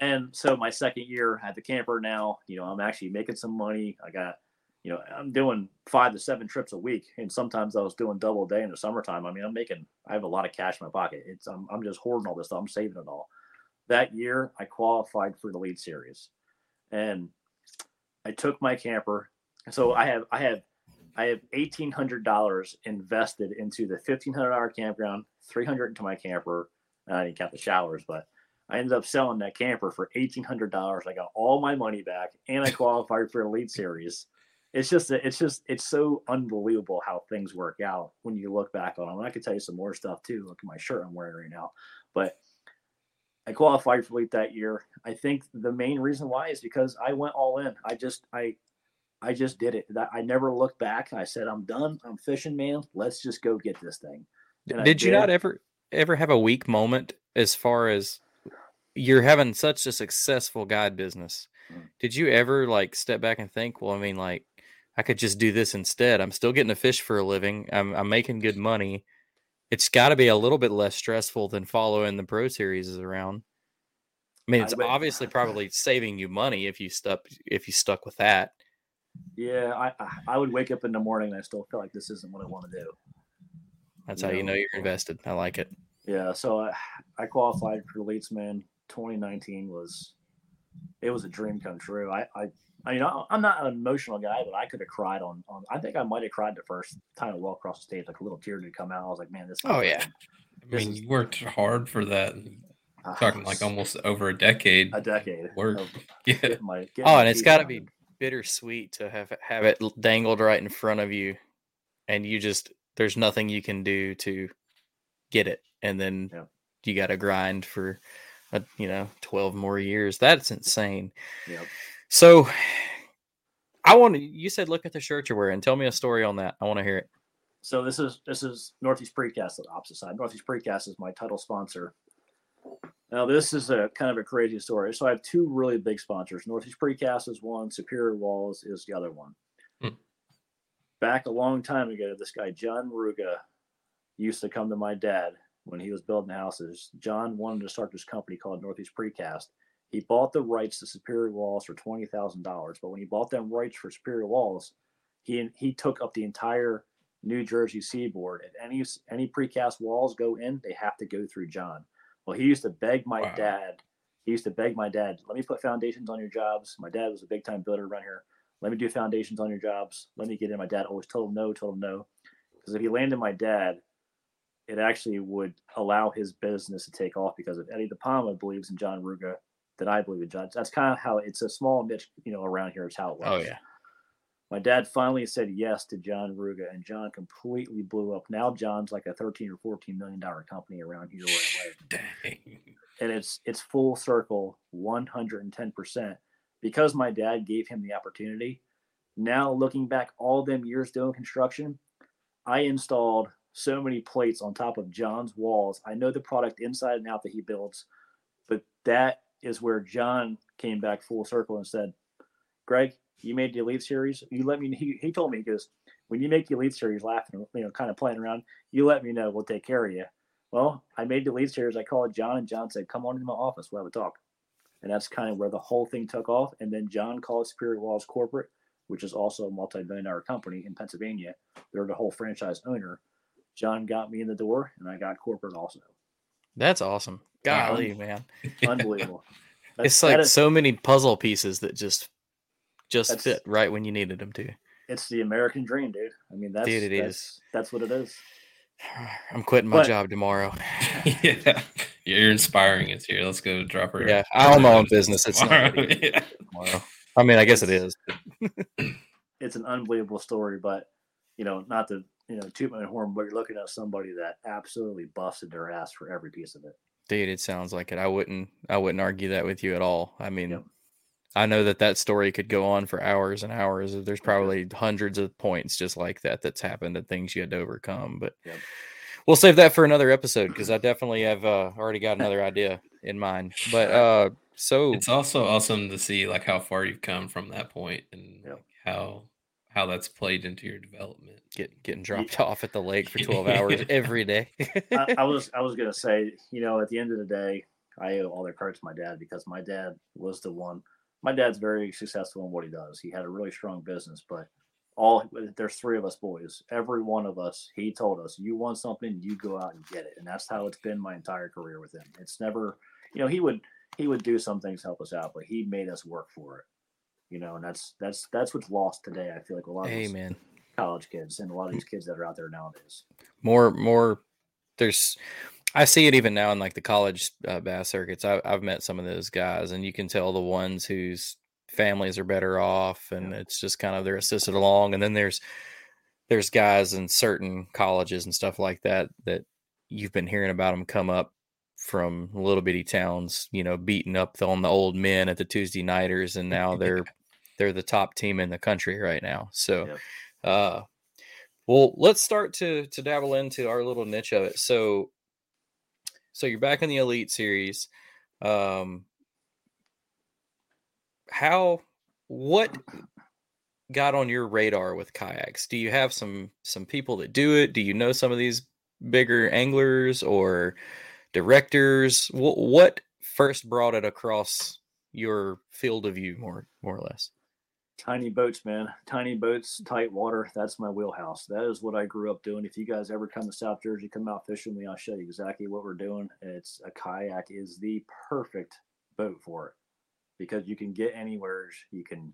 And so my second year at the camper now, you know, I'm actually making some money. I got, you know, I'm doing five to seven trips a week, and sometimes I was doing double a day in the summertime. I mean, I'm making, I have a lot of cash in my pocket. It's, I'm, I'm just hoarding all this stuff. I'm saving it all. That year, I qualified for the Elite series, and I took my camper. So I have, I have, I have eighteen hundred dollars invested into the fifteen hundred dollar campground, three hundred into my camper, And I didn't count the showers, but I ended up selling that camper for eighteen hundred dollars. I got all my money back, and I qualified for the Elite Series. It's just, it's just, it's so unbelievable how things work out when you look back on them. And I could tell you some more stuff too. Look at my shirt I'm wearing right now, but I qualified for Elite that year. I think the main reason why is because I went all in. I just, I, I just did it. I never looked back. I said, I'm done. I'm fishing, man. Let's just go get this thing. Did you not ever ever have a weak moment as far as you're having such a successful guide business? Mm. Did you ever like step back and think, well, I mean, like I could just do this instead. I'm still getting to fish for a living. I'm, I'm making good money. It's got to be a little bit less stressful than following the Pro Series around. I mean, it's I obviously probably saving you money if you stuck if you stuck with that. Yeah, I I would wake up in the morning and I still feel like this isn't what I want to do. That's you how know? you know you're invested. I like it. Yeah, so I, I qualified for Leadsman. 2019 was it was a dream come true. I I I mean I'm not an emotional guy, but I could have cried on on. I think I might have cried the first time I walked across the stage. Like a little tear did come out. I was like, man, this. Oh yeah. I mean, you worked hard for that. Uh, talking like almost over a decade. A decade. Work. *laughs* yeah. My, oh, and it's got to be bittersweet to have have it dangled right in front of you, and you just there's nothing you can do to get it, and then yeah. you got to grind for, a, you know, twelve more years. That's insane. Yep. So, I want to. You said look at the shirt you're wearing. Tell me a story on that. I want to hear it. So this is this is Northeast Precast on the opposite side. Northeast Precast is my title sponsor now, this is a kind of a crazy story. So I have two really big sponsors. Northeast Precast is one, Superior Walls is the other one. Hmm. Back a long time ago, this guy, John Ruga, used to come to my dad when he was building houses. John wanted to start this company called Northeast Precast. He bought the rights to Superior Walls for twenty thousand dollars. But when he bought them rights for Superior Walls, he he took up the entire New Jersey seaboard. If any any precast walls go in, they have to go through John. Well, he used to beg my wow. dad. He used to beg my dad, let me put foundations on your jobs. My dad was a big time builder around here. Let me do foundations on your jobs. Let me get in. My dad always told him no, told him no. Because if he landed my dad, it actually would allow his business to take off because if Eddie DiPalma believes in John Ruga, then I believe in John. That's kind of how it's a small niche, you know, around here. It's how it oh, works. Oh yeah my dad finally said yes to John Ruga, and John completely blew up. Now John's like a thirteen or fourteen million dollar company around here where Dang. And it's it's full circle, one hundred and ten percent, because my dad gave him the opportunity. Now looking back, all them years doing construction, I installed so many plates on top of John's walls. I know the product inside and out that he builds, but that is where John came back full circle and said, "Greg, you made the elite series. You let me. *laughs* He, he told me because when you make the elite series, laughing, you know, kind of playing around, you let me know. We'll take care of you. Well, I made the elite series. I called John, and John said, "Come on into my office. We'll have a talk." And that's kind of where the whole thing took off. And then John called Superior Walls Corporate, which is also a multi-billion dollar company in Pennsylvania. They're the whole franchise owner. John got me in the door, and I got corporate also. That's awesome. Golly, um, man, *laughs* unbelievable. *laughs* it's like is, so many puzzle pieces that just just fit right when you needed them to. It's the American dream, dude. I mean, that's dude, it that's, is. That's what it is. *sighs* I'm quitting my but, job tomorrow. *laughs* yeah, you're inspiring us here. Let's go drop her. Yeah, I own my own business. It's not yeah. tomorrow. I mean, I guess it is. *clears throat* it's an unbelievable story, but you know, not to you know toot my horn, but you're looking at somebody that absolutely busted their ass for every piece of it. Dude, it sounds like it. I wouldn't. I wouldn't argue that with you at all. I mean, yep. I know that that story could go on for hours and hours. There's probably hundreds of points just like that that's happened and things you had to overcome. But yep. we'll save that for another episode because I definitely have uh, already got another idea in mind. But *laughs* uh, so it's also awesome to see like how far you've come from that point and yep. how how that's played into your development. Get, getting dropped yeah. off at the lake for 12 *laughs* hours every day. I, I *laughs* was I was gonna say, you know, at the end of the day, I owe all their credit to my dad because my dad was the one my dad's very successful in what he does. He had a really strong business, but all there's three of us boys. Every one of us, he told us, you want something, you go out and get it. And that's how it's been my entire career with him. It's never, you know, he would he would do some things to help us out, but he made us work for it. You know, and that's that's that's what's lost today. I feel like a lot of Amen. college kids and a lot of these kids that are out there nowadays. More more there's I see it even now in like the college uh, bass circuits. I, I've met some of those guys, and you can tell the ones whose families are better off, and it's just kind of they're assisted along. And then there's there's guys in certain colleges and stuff like that that you've been hearing about them come up from little bitty towns, you know, beating up on the old men at the Tuesday nighters, and *laughs* now they're they're the top team in the country right now. So, uh, well, let's start to to dabble into our little niche of it. So, so you're back in the elite series. Um, how what got on your radar with kayaks? Do you have some some people that do it? Do you know some of these bigger anglers or directors? What what first brought it across your field of view more more or less? Tiny boats, man. Tiny boats, tight water. That's my wheelhouse. That is what I grew up doing. If you guys ever come to South Jersey, come out fishing me, I'll show you exactly what we're doing. It's a kayak is the perfect boat for it because you can get anywhere. You can,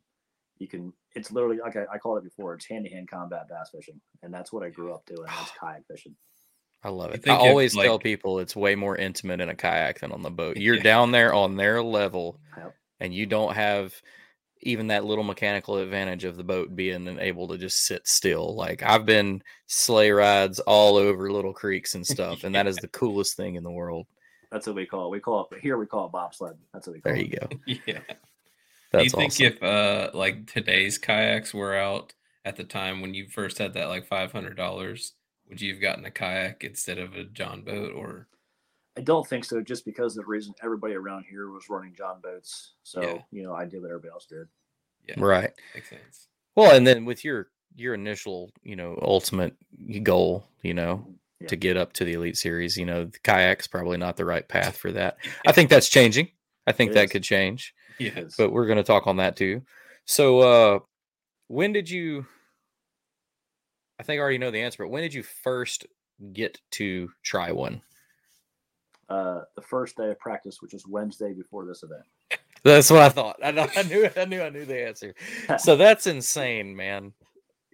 you can. It's literally like I, I called it before. It's hand to hand combat bass fishing, and that's what I grew up doing. That's *sighs* kayak fishing. I love it. I think if, always tell people it's way more intimate in a kayak than on the boat. *laughs* You're Yeah. down there on their level, Yep. and you don't have even that little mechanical advantage of the boat being able to just sit still. Like I've been sleigh rides all over little creeks and *laughs* stuff, and that is the coolest thing in the world. That's what we call it. We call it here. We call it bobsled. That's what we call There it. you go. *laughs* Yeah. That's Do you think awesome. if uh like today's kayaks were out at the time when you first had that like five hundred dollars, would you have gotten a kayak instead of a John boat or I don't think so, just because of the reason everybody around here was running John boats. So Yeah. you know, I did what everybody else did. yeah, right? makes sense. Well, and then with your your initial, you know, ultimate goal, you know, Yeah. to get up to the elite series, you know, the kayak's probably not the right path for that. *laughs* I think that's changing. I think It that is. could change, Yeah. Because but we're going to talk on that too. So, uh when did you I think I already know the answer, but when did you first get to try one? Uh, the first day of practice, which is Wednesday before this event. That's what I thought. I, know, I knew I knew I knew the answer. *laughs* So that's insane, man.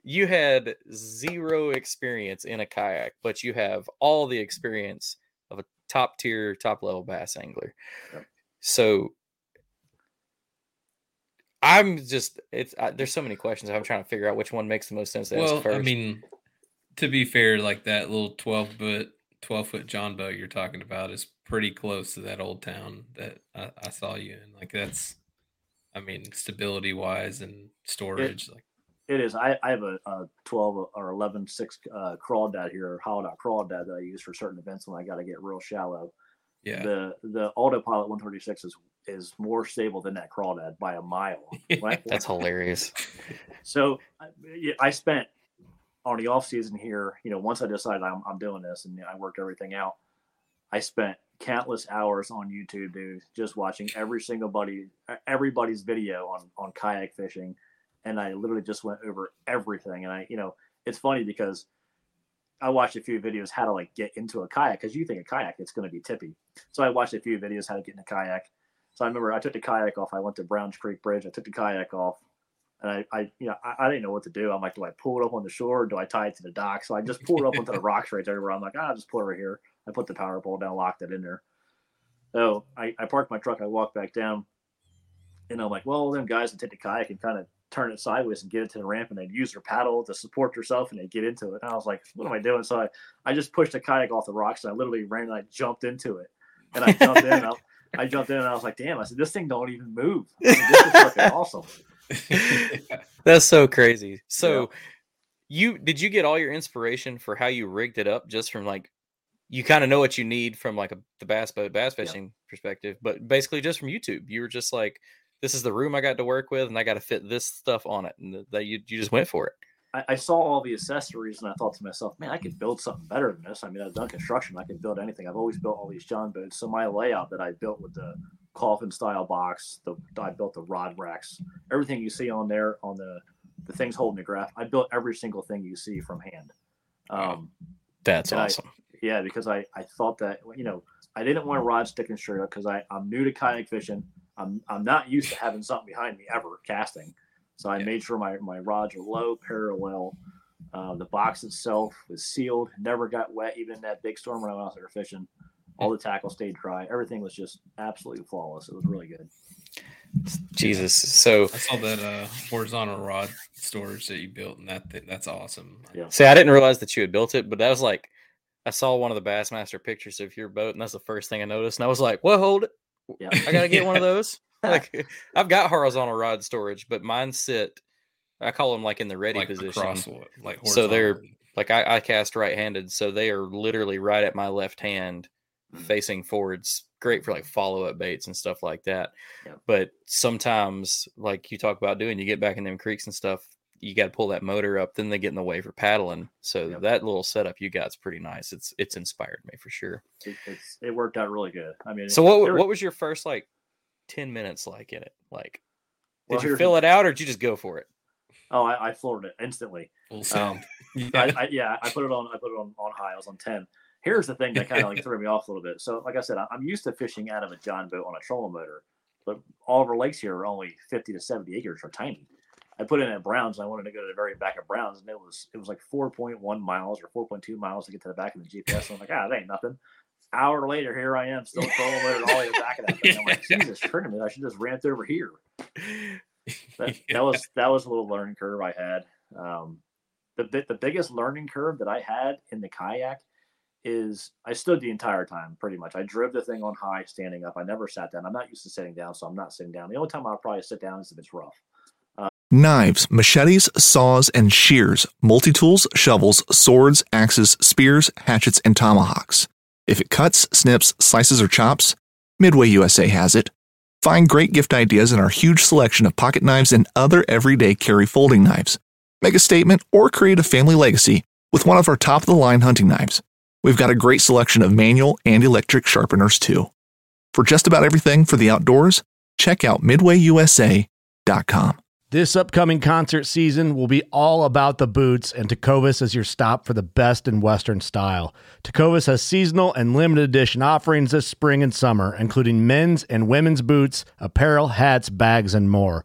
You had zero experience in a kayak, but you have all the experience of a top tier, top level bass angler. Yep. So I'm just it's I, there's so many questions. I'm trying to figure out which one makes the most sense to Well, ask first. I mean, to be fair, like that little twelve foot twelve foot John boat you're talking about is pretty close to that old town that I, I saw you in. Like that's, I mean, stability wise and storage. like It is. I, I have a, a 12 or 11 6 uh, crawdad here, hollowed out crawdad that I use for certain events when I got to get real shallow. yeah, The the autopilot 136 is is more stable than that crawdad by a mile. *laughs* When That's hilarious. *laughs* So I, I spent on the off season here. You know, once I decided I'm, I'm doing this and I worked everything out, I spent countless hours on YouTube, dude, just watching every single buddy, everybody's video on on kayak fishing, and I literally just went over everything. And I, you know, it's funny because I watched a few videos how to like get into a kayak because you think a kayak it's going to be tippy. So I watched a few videos how to get in a kayak. So I remember I took the kayak off. I went to Browns Creek Bridge. I took the kayak off, and I, I you know, I, I didn't know what to do. I'm like, do I pull it up on the shore? Or do I tie it to the dock? So I just pulled it up onto the *laughs* rocks right there. Where I'm like, ah, I'll just pull it right here. I put the power pole down, locked it in there. So I, I parked my truck. I walked back down, and I'm like, well, them guys would take the kayak and kind of turn it sideways and get it to the ramp, and they'd use their paddle to support themselves, and they'd get into it. And I was like, what am I doing? So I, I just pushed the kayak off the rocks, and I literally ran and I jumped into it, and I jumped in. And I, I jumped in, and I was like, damn! I said, this thing don't even move. I mean, this is fucking *laughs* awesome. *laughs* That's so crazy. So you did you get all your inspiration for how you rigged it up just from like you kind of know what you need from like a the bass boat bass Yeah. fishing perspective, but basically just from YouTube. You were just like, this is the room I got to work with, and I got to fit this stuff on it, and that you you just went for it. I, I saw all the accessories and I thought to myself, man, I could build something better than this. I mean, I've done construction, I can build anything. I've always built all these John boats. So my layout that I built with the coffin style box, the I built the rod racks, everything you see on there on the the things holding the graph. I built every single thing you see from hand. Um, That's And I- awesome. yeah, because I, I thought that you know I didn't want a rod sticking straight up because I I'm new to kayak fishing. I'm I'm not used to having something behind me ever casting, so I Yeah. made sure my my rods are low, parallel. Uh, the box itself was sealed, never got wet, even in that big storm when I went out there fishing. All the tackle stayed dry. Everything was just absolutely flawless. It was really good. Jesus. So I saw that uh, horizontal rod storage that you built, and that thing, that's awesome. Yeah. see, I didn't realize that you had built it, but that was like I saw one of the Bassmaster pictures of your boat, and that's the first thing I noticed. And I was like, "Well, hold it, Yeah. I gotta get one of *laughs* those." Like I've got horizontal rod storage, but mine sit. I call them like in the ready like position. across what, like So they're- like I, I cast right-handed, so they are literally right at my left hand, Mhm. facing forwards. Great for like follow-up baits and stuff like that. Yep. But sometimes, like you talk about doing, you get back in them creeks and stuff. You got to pull that motor up, then they get in the way for paddling. So Yep. that little setup you got is pretty nice. It's it's inspired me for sure. It, it's it worked out really good. I mean, So what there- what was your first like ten minutes like in it? Like, did Well, you fill it out or did you just go for it? Oh, I, I floored it instantly. full *laughs* send. I. I, yeah, I put it on. I put it on on high. I was on ten. Here's the thing that kind of like *laughs* threw me off a little bit. So, like I said, I'm used to fishing out of a John boat on a trolling motor, but all of our lakes here are only 50 to 70 acres, are tiny. I put in at Browns. And I wanted to go to the very back of Browns, and it was it was like 4.1 miles or 4.2 miles to get to the back of the GPS. And I'm like, ah, that ain't nothing. Hour later, here I am, still trolling motor all the way back of that thing. I'm like, *laughs* Jesus, tournament, I should just ran through over here. That, Yeah. *laughs* that was that was a little learning curve I had. Um, the bit the biggest learning curve that I had in the kayak is I stood the entire time pretty much. I drove the thing on high, standing up. I never sat down. I'm not used to sitting down, so I'm not sitting down. The only time I'll probably sit down is if it's rough. Knives, machetes, saws, and shears, multi tools, shovels, swords, axes, spears, hatchets, and tomahawks. If it cuts, snips, slices, or chops, Midway USA has it. Find great gift ideas in our huge selection of pocket knives and other everyday carry folding knives. Make a statement or create a family legacy with one of our top of the line hunting knives. We've got a great selection of manual and electric sharpeners too. For just about everything for the outdoors, check out midwayusa.com. This upcoming concert season will be all about the boots, and Tecovas is your stop for the best in Western style. Tecovas has seasonal and limited edition offerings this spring and summer, including men's and women's boots, apparel, hats, bags, and more.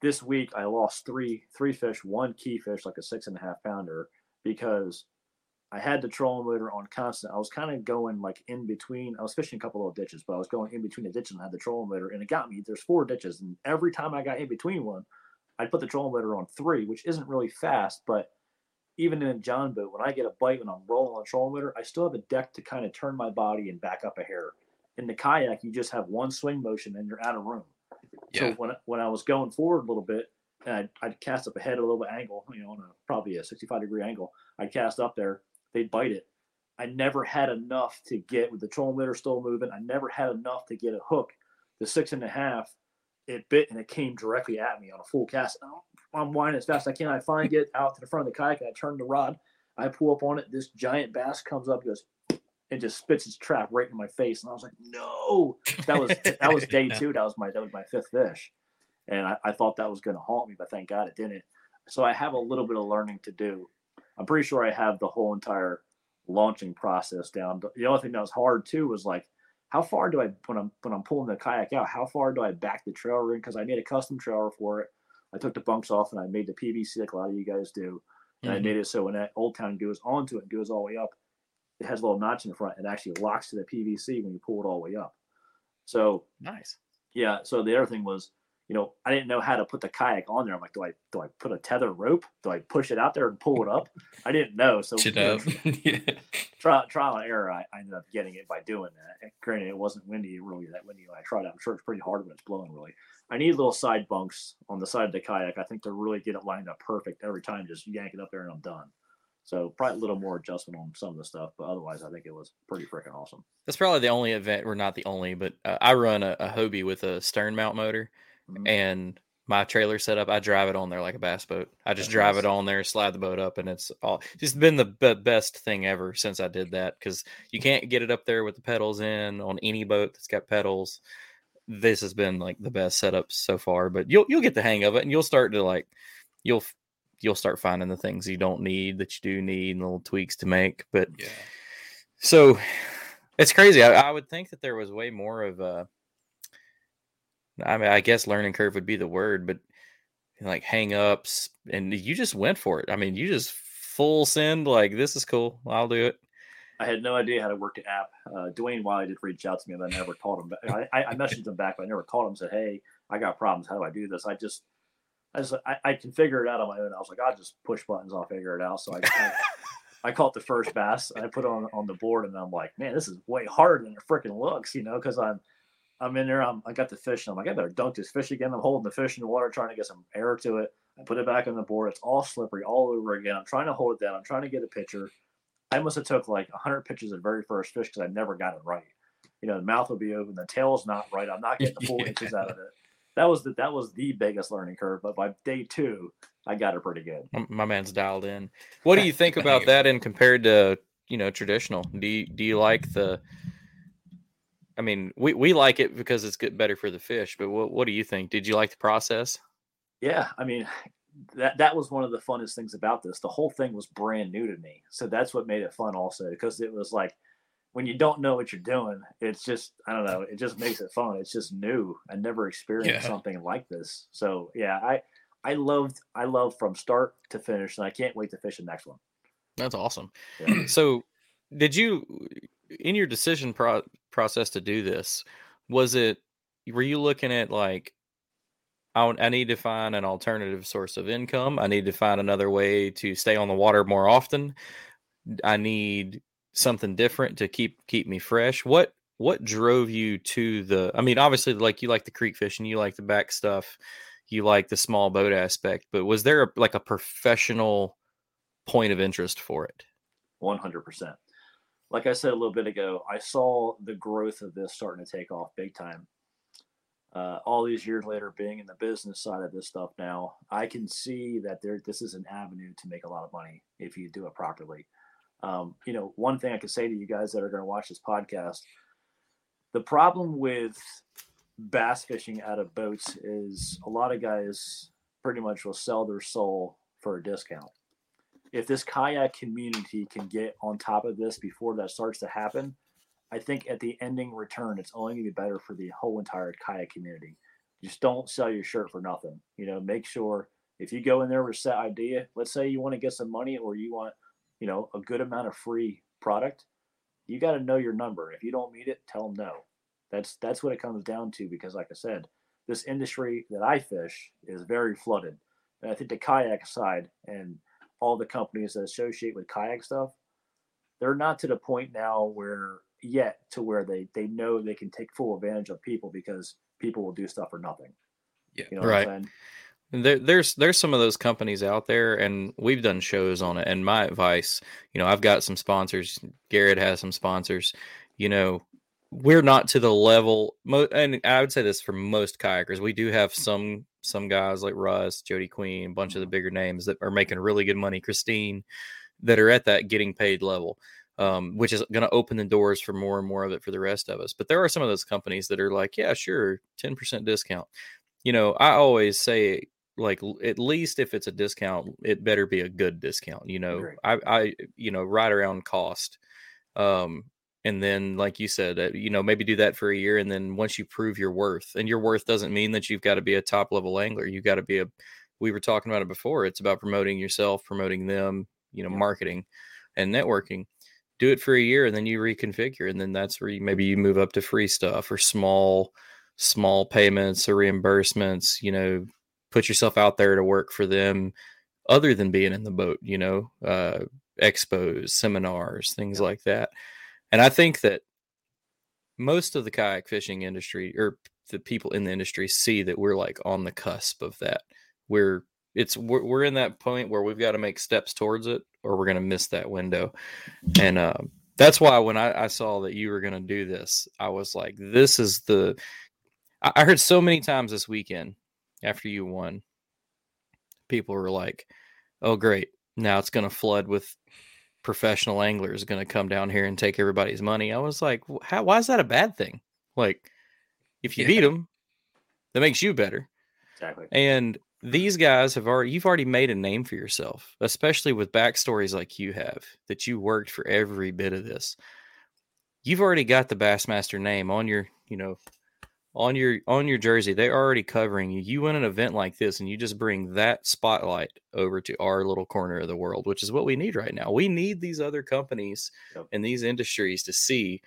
this week I lost three three fish, one key fish, like a six and a half pounder, because I had the trolling motor on constant. I was kind of going like in between. I was fishing a couple little ditches, but I was going in between the ditches and I had the trolling motor, and it got me. There's four ditches, and every time I got in between one, I'd put the trolling motor on three, which isn't really fast, but even in a John boat, when I get a bite when I'm rolling on a trolling motor, I still have a deck to kind of turn my body and back up a hair. In the kayak, you just have one swing motion and you're out of room. So when when I was going forward a little bit, and I'd, I'd cast up ahead a little bit angle, you know, on a probably a 65 degree angle, I'd cast up there, they'd bite it. I never had enough to get with the trolling motor still moving. I never had enough to get a hook. The six and a half, it bit and it came directly at me on a full cast. I'm winding as fast as I can. I finally get out to the front of the kayak and I turn the rod. I pull up on it. This giant bass comes up, goes, and just spits its trap right in my face. And I was like, no. That was *laughs* that was day two. That was my that was my fifth fish, and I, I thought that was going to haunt me, but thank God it didn't. So I have a little bit of learning to do. I'm pretty sure I have the whole entire launching process down. The only thing that was hard too was like, how far do I when I'm when I'm pulling the kayak out? How far do I back the trailer in? Because I made a custom trailer for it. I took the bunks off and I made the PVC like a lot of you guys do, and I Mhm. made it so when that Old Town goes onto it, goes all the way up. It has a little notch in the front. It actually locks to the PVC when you pull it all the way up. So Nice. yeah. So the other thing was, you know, I didn't know how to put the kayak on there. I'm like, do I do I put a tether rope? Do I push it out there and pull it up? *laughs* I didn't know. So Shit you know, up. *laughs* yeah. trial, trial and error, I, I ended up getting it by doing that. And granted, it wasn't windy really that windy when I tried it. I'm sure it's pretty hard when it's blowing really. I need little side bunks on the side of the kayak. I think to really get it lined up perfect every time. Just yank it up there and I'm done. So probably a little more adjustment on some of the stuff, but otherwise, I think it was pretty freaking awesome. That's probably the only event, or not the only, but uh, I run a, a Hobie with a stern mount motor, Mhm. and my trailer setup. I drive it on there like a bass boat. I just That's drive nice. it on there, slide the boat up, and it's all. It's been the be- best thing ever since I did that because you can't get it up there with the pedals in on any boat that's got pedals. This has been like the best setup so far, but you'll you'll get the hang of it, and you'll start to like you'll you'll start finding the things you don't need that you do need and little tweaks to make. But Yeah. so it's crazy. I, I would think that there was way more of a. I mean, I guess learning curve would be the word, but like hang ups, and you just went for it. I mean, you just full send. Like this is cool. I'll do it. I had no idea how to work the app. Uh, Dwayne Wiley did reach out to me, but I never called him. I, I messaged him back, but I never called him. and Said, "Hey, I got problems. How do I do this?" I just, I just, I, I can figure it out on my own. I was like, I'll just push buttons. I'll figure it out. So I, I, *laughs* I caught the first bass. and I put it on on the board, and I'm like, man, this is way harder than it freaking looks. You know, because I'm, I'm in there. I'm, I got the fish, and I'm like, I better dunk this fish again. I'm holding the fish in the water, trying to get some air to it. I put it back on the board. It's all slippery all over again. I'm trying to hold it down. I'm trying to get a picture. I must have took like 100 pictures of the very first fish because I never got it right. You know, the mouth will be open, the tail's not right. I'm not getting the full *laughs* Yeah. inches out of it. That was the that was the biggest learning curve. But by day two, I got it pretty good. My, my man's dialed in. What do you think *laughs* about that? And compared to you know traditional, do you, do you like the? I mean, we, we like it because it's good better for the fish. But what what do you think? Did you like the process? Yeah, I mean, that that was one of the funnest things about this. The whole thing was brand new to me, so that's what made it fun, also, because it was like when you don't know what you're doing, it's just I don't know, it just makes it fun. It's just new. I never experienced Yeah. something like this, so yeah, I I loved I loved from start to finish, and I can't wait to fish the next one. That's awesome. Yeah. *clears throat* So, did you in your decision pro- process to do this? Was it were you looking at like I, I need to find an alternative source of income. I need to find another way to stay on the water more often. I need something different to keep keep me fresh. What what drove you to the I mean obviously like you like the creek fishing, you like the back stuff, you like the small boat aspect, but was there a, like a professional point of interest for it? 100%. Like I said a little bit ago, I saw the growth of this starting to take off big time. Uh, all these years later, being in the business side of this stuff now, I can see that there this is an avenue to make a lot of money if you do it properly. Um, you know, one thing I could say to you guys that are going to watch this podcast, the problem with bass fishing out of boats is a lot of guys pretty much will sell their soul for a discount if this kayak community can get on top of this before that starts to happen, I think at the ending return, it's only going to be better for the whole entire kayak community. Just don't sell your shirt for nothing. You know, make sure if you go in there with set idea, let's say you want to get some money or you want, you know, a good amount of free product, you got to know your number. If you don't meet it, tell them no. That's that's what it comes down to because, like I said, this industry that I fish is very flooded, and I think the kayak side and all the companies that associate with kayak stuff, they're not to the point now where yet to where they they know they can take full advantage of people because people will do stuff for nothing. Yeah. You know Right. What I'm saying? And There, there's there's some of those companies out there, and we've done shows on it. And my advice, you know, I've got some sponsors. Garrett has some sponsors. You know, we're not to the level. And I would say this for most kayakers. We do have some some guys like Russ, Jody Queen, a bunch of the bigger names that are making really good money. Christine, that are at that getting paid level. Um, which is going to open the doors for more and more of it for the rest of us. But there are some of those companies that are like, yeah, sure, 10% discount. You know, I always say like at least if it's a discount it better be a good discount you know? I i you know right around cost um and then like you said uh, you know maybe do that for a year and then once you prove your worth and your worth doesn't mean that you've got to be a top level angler you got to be a we were talking about it before it's about promoting yourself promoting them you know Yeah. marketing and networking. Do it for a year and then you reconfigure and then that's where you, maybe you move up to free stuff or small small payments or reimbursements, you know, put yourself out there to work for them other than being in the boat, you know, uh, expos, seminars, things like that. And I think that most of the kayak fishing industry or the people in the industry see that we're like on the cusp of that. We're it's we're, we're in that point where we've got to make steps towards it or we're going to miss that window. And uh, that's why when I, I saw that you were going to do this, I was like, this is the. I heard so many times this weekend after you won, people were like, oh, great. Now it's going to flood with professional anglers going to come down here and take everybody's money. I was like, how, why is that a bad thing? Like, if you yeah. beat them, that makes you better. Exactly. And these guys have already, you've already made a name for yourself, especially with backstories like you have, that you worked for every bit of this. You've already got the Bassmaster name on your, you know, on your on your jersey they're already covering you. You win an event like this and you just bring that spotlight over to our little corner of the world which is what we need right now. We need these other companies yep. and these industries to see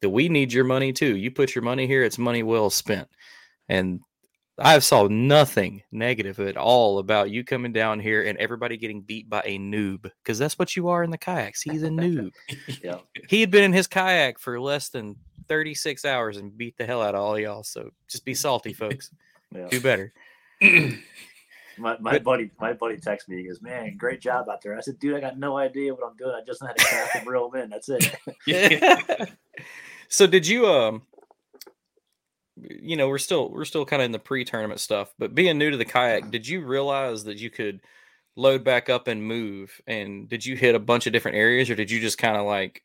that we need your money too. You put your money here it's money well spent. And I saw nothing negative at all about you coming down here and everybody getting beat by a noob because that's what you are in the kayaks. He's a noob. *laughs* yeah. *laughs* He had been in his kayak for less than 36 hours and beat the hell out of all y'all. So just be salty, folks. *laughs* Yeah. Do better. *clears throat* my, my but, buddy, my buddy texted me. He goes, "Man, great job out there." I said, "Dude, I got no idea what I'm doing. I just know how to cast and reel them in. That's it." yeah. so did you um you know we're still we're still kind of in the pre-tournament stuff but being new to the kayak did you realize that you could load back up and move? And did you hit a bunch of different areas or did you just kind of like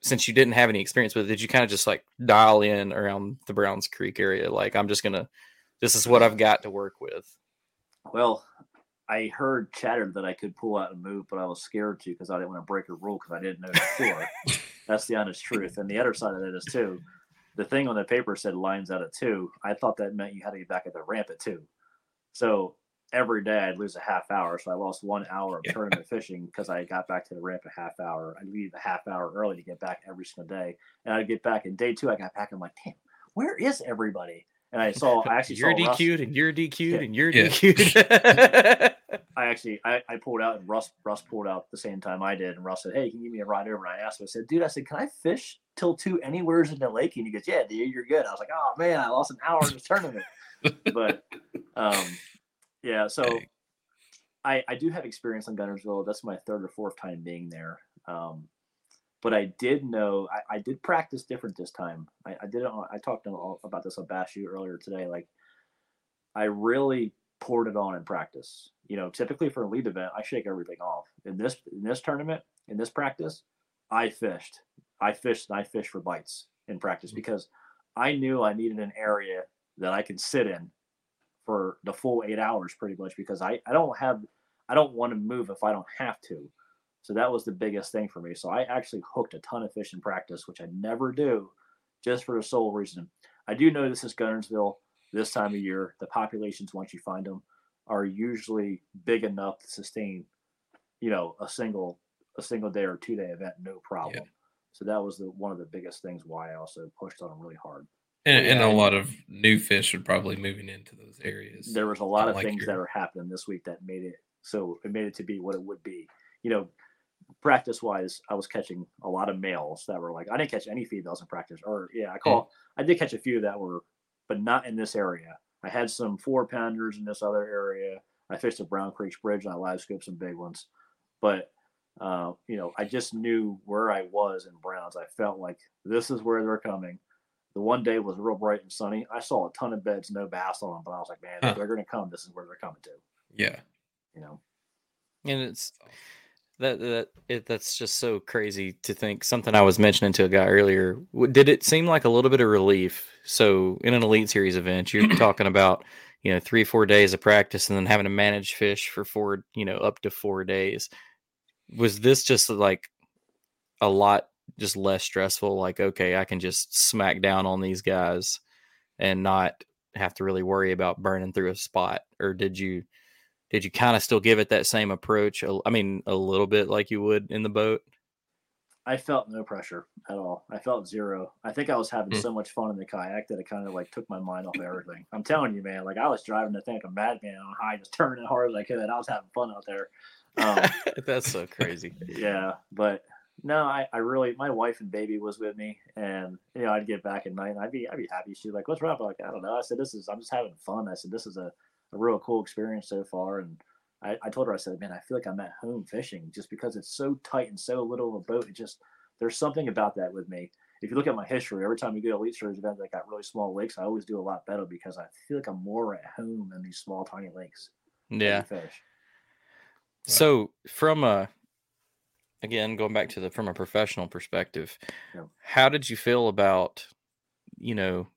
since you didn't have any experience with it did you kind of just like dial in around the browns creek area like i'm just gonna this is what i've got to work with well i heard chatter that i could pull out and move but i was scared to because i didn't want to break a rule because i didn't know before. *laughs* That's the honest truth and the other side of that is too the thing on the paper said lines out at two. I thought that meant you had to be back at the ramp at two. So every day I'd lose a half hour. So I lost one hour of tournament fishing because I got back to the ramp a half hour. I'd leave a half hour early to get back every single day. And I'd get back in day two, I got back and I'm like, damn, where is everybody? And I saw I actually you're saw DQ'd Russ. and you're DQ'd yeah. and you're yeah. DQ'd. *laughs* *laughs* I actually I, I pulled out and Russ Russ pulled out the same time I did and Russ said, Hey, can you give me a ride over? And I asked him, I said, dude, I said, Can I fish till two anywheres in the lake? And he goes, Yeah, dude, you're good. I was like, Oh man, I lost an hour in the tournament. *laughs* but um yeah, so I I do have experience on Guntersville. That's my third or fourth time being there. Um but I did know I, I did practice different this time. I, I did I talked about this on Bass U earlier today. Like I really poured it on in practice. You know, typically for a lead event, I shake everything off. In this in this tournament, in this practice, I fished. I fished and I fished for bites in practice mm-hmm. because I knew I needed an area that I could sit in for the full eight hours pretty much because I, I don't have I don't want to move if I don't have to. So that was the biggest thing for me. So I actually hooked a ton of fish in practice, which I never do, just for the sole reason. I do know this is Guntersville this time of year, the populations once you find them are usually big enough to sustain, you know, a single a single day or two day event, no problem. Yeah. So that was the one of the biggest things why I also pushed on them really hard. And, and a lot of new fish are probably moving into those areas. There was a lot of like things your... that are happening this week that made it so it made it to be what it would be. You know, practice wise, I was catching a lot of males that were like I didn't catch any females in practice, or yeah, I call mm. I did catch a few that were but not in this area. I had some four pounders in this other area. I fished the Brown Creek Bridge and I live scoped some big ones. But uh, you know, I just knew where I was in Browns. I felt like this is where they're coming. The one day was real bright and sunny. I saw a ton of beds, no bass on them, but I was like, man, huh. they're going to come. This is where they're coming to. Yeah. You know, and it's that that it, that's just so crazy to think. Something I was mentioning to a guy earlier. Did it seem like a little bit of relief? So in an elite series event, you're *clears throat* talking about you know three four days of practice and then having to manage fish for four you know up to four days. Was this just like a lot just less stressful? Like okay, I can just smack down on these guys and not have to really worry about burning through a spot, or did you? did you kind of still give it that same approach? I mean, a little bit like you would in the boat. I felt no pressure at all. I felt zero. I think I was having Mm. so much fun in the kayak that it kind of like took my mind off everything. I'm telling you, man. Like I was driving the thing like a madman on high, just turning as hard as I could. I was having fun out there. Um, *laughs* That's so crazy. yeah, but no, I, I really my wife and baby was with me, and you know I'd get back at night and I'd be I'd be happy. She's like, "What's wrong?" I'm like, I don't know. I said, "This is I'm just having fun." I said, "This is a, a real cool experience so far." And I, I told her I said, "Man, I feel like I'm at home fishing just because it's so tight and so little of a boat. It just there's something about that with me. If you look at my history, every time we go to Elite Series events that got really small lakes, I always do a lot better because I feel like I'm more at home in these small, tiny lakes. Yeah. fish. So from a again going back to the from a professional perspective, Yeah. how did you feel about you know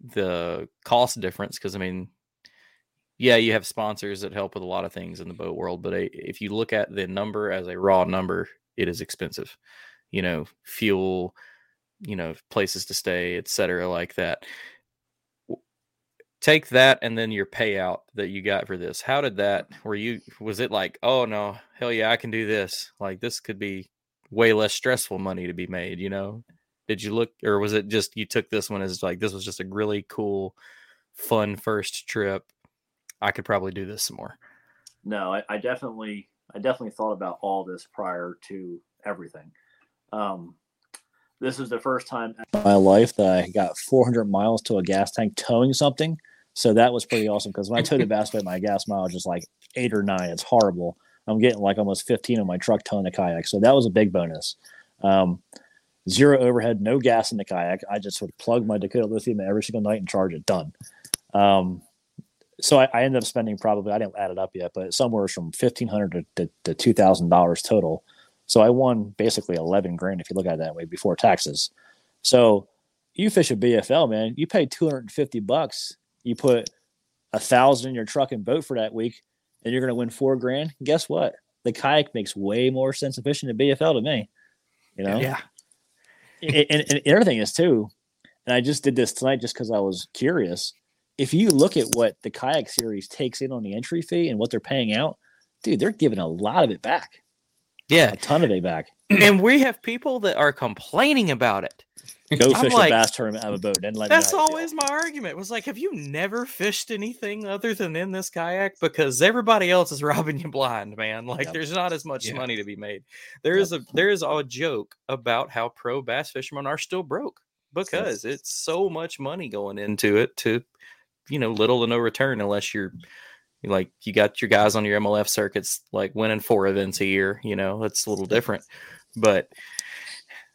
the cost difference? Because I mean, yeah, you have sponsors that help with a lot of things in the boat world, but a, if you look at the number as a raw number, it is expensive. You know, fuel, you know, places to stay, etc., like that. Take that and then your payout that you got for this. How did that? Were you? Was it like, oh no, hell yeah, I can do this. Like this could be way less stressful money to be made. You know? Did you look, or was it just you took this one as like this was just a really cool, fun first trip? I could probably do this some more. no I, I definitely i definitely thought about all this prior to everything um this is the first time in my life that i got 400 miles to a gas tank towing something so that was pretty awesome because when i towed the bass boat my gas mileage is like eight or nine it's horrible i'm getting like almost 15 on my truck towing the kayak so that was a big bonus um zero overhead no gas in the kayak i just would plug my dakota lithium every single night and charge it done um so I, I ended up spending probably I didn't add it up yet, but somewhere from fifteen hundred to, to, to two thousand dollars total. So I won basically eleven grand if you look at it that way before taxes. So you fish a BFL, man, you pay two hundred and fifty bucks. You put a thousand in your truck and boat for that week, and you're going to win four grand. Guess what? The kayak makes way more sense of fishing than BFL to me. You know, Yeah. and, and, and the other thing is too, and I just did this tonight just because I was curious. If you look at what the kayak series takes in on the entry fee and what they're paying out, dude, they're giving a lot of it back, Yeah. a ton of it back. *clears throat* and we have people that are complaining about it. Go I'm fish like, a bass tournament out of a boat. And let That's how you feel. always my argument. Was like, have you never fished anything other than in this kayak? Because everybody else is *laughs* robbing you blind, man. Like, Yep. there's not as much Yeah. money to be made. There is a there is a joke about how pro bass fishermen are still broke because it's so much money going into it to, you know, little to no return unless you're like you got your guys on your MLF circuits like winning four events a year. You know, that's a little different, but.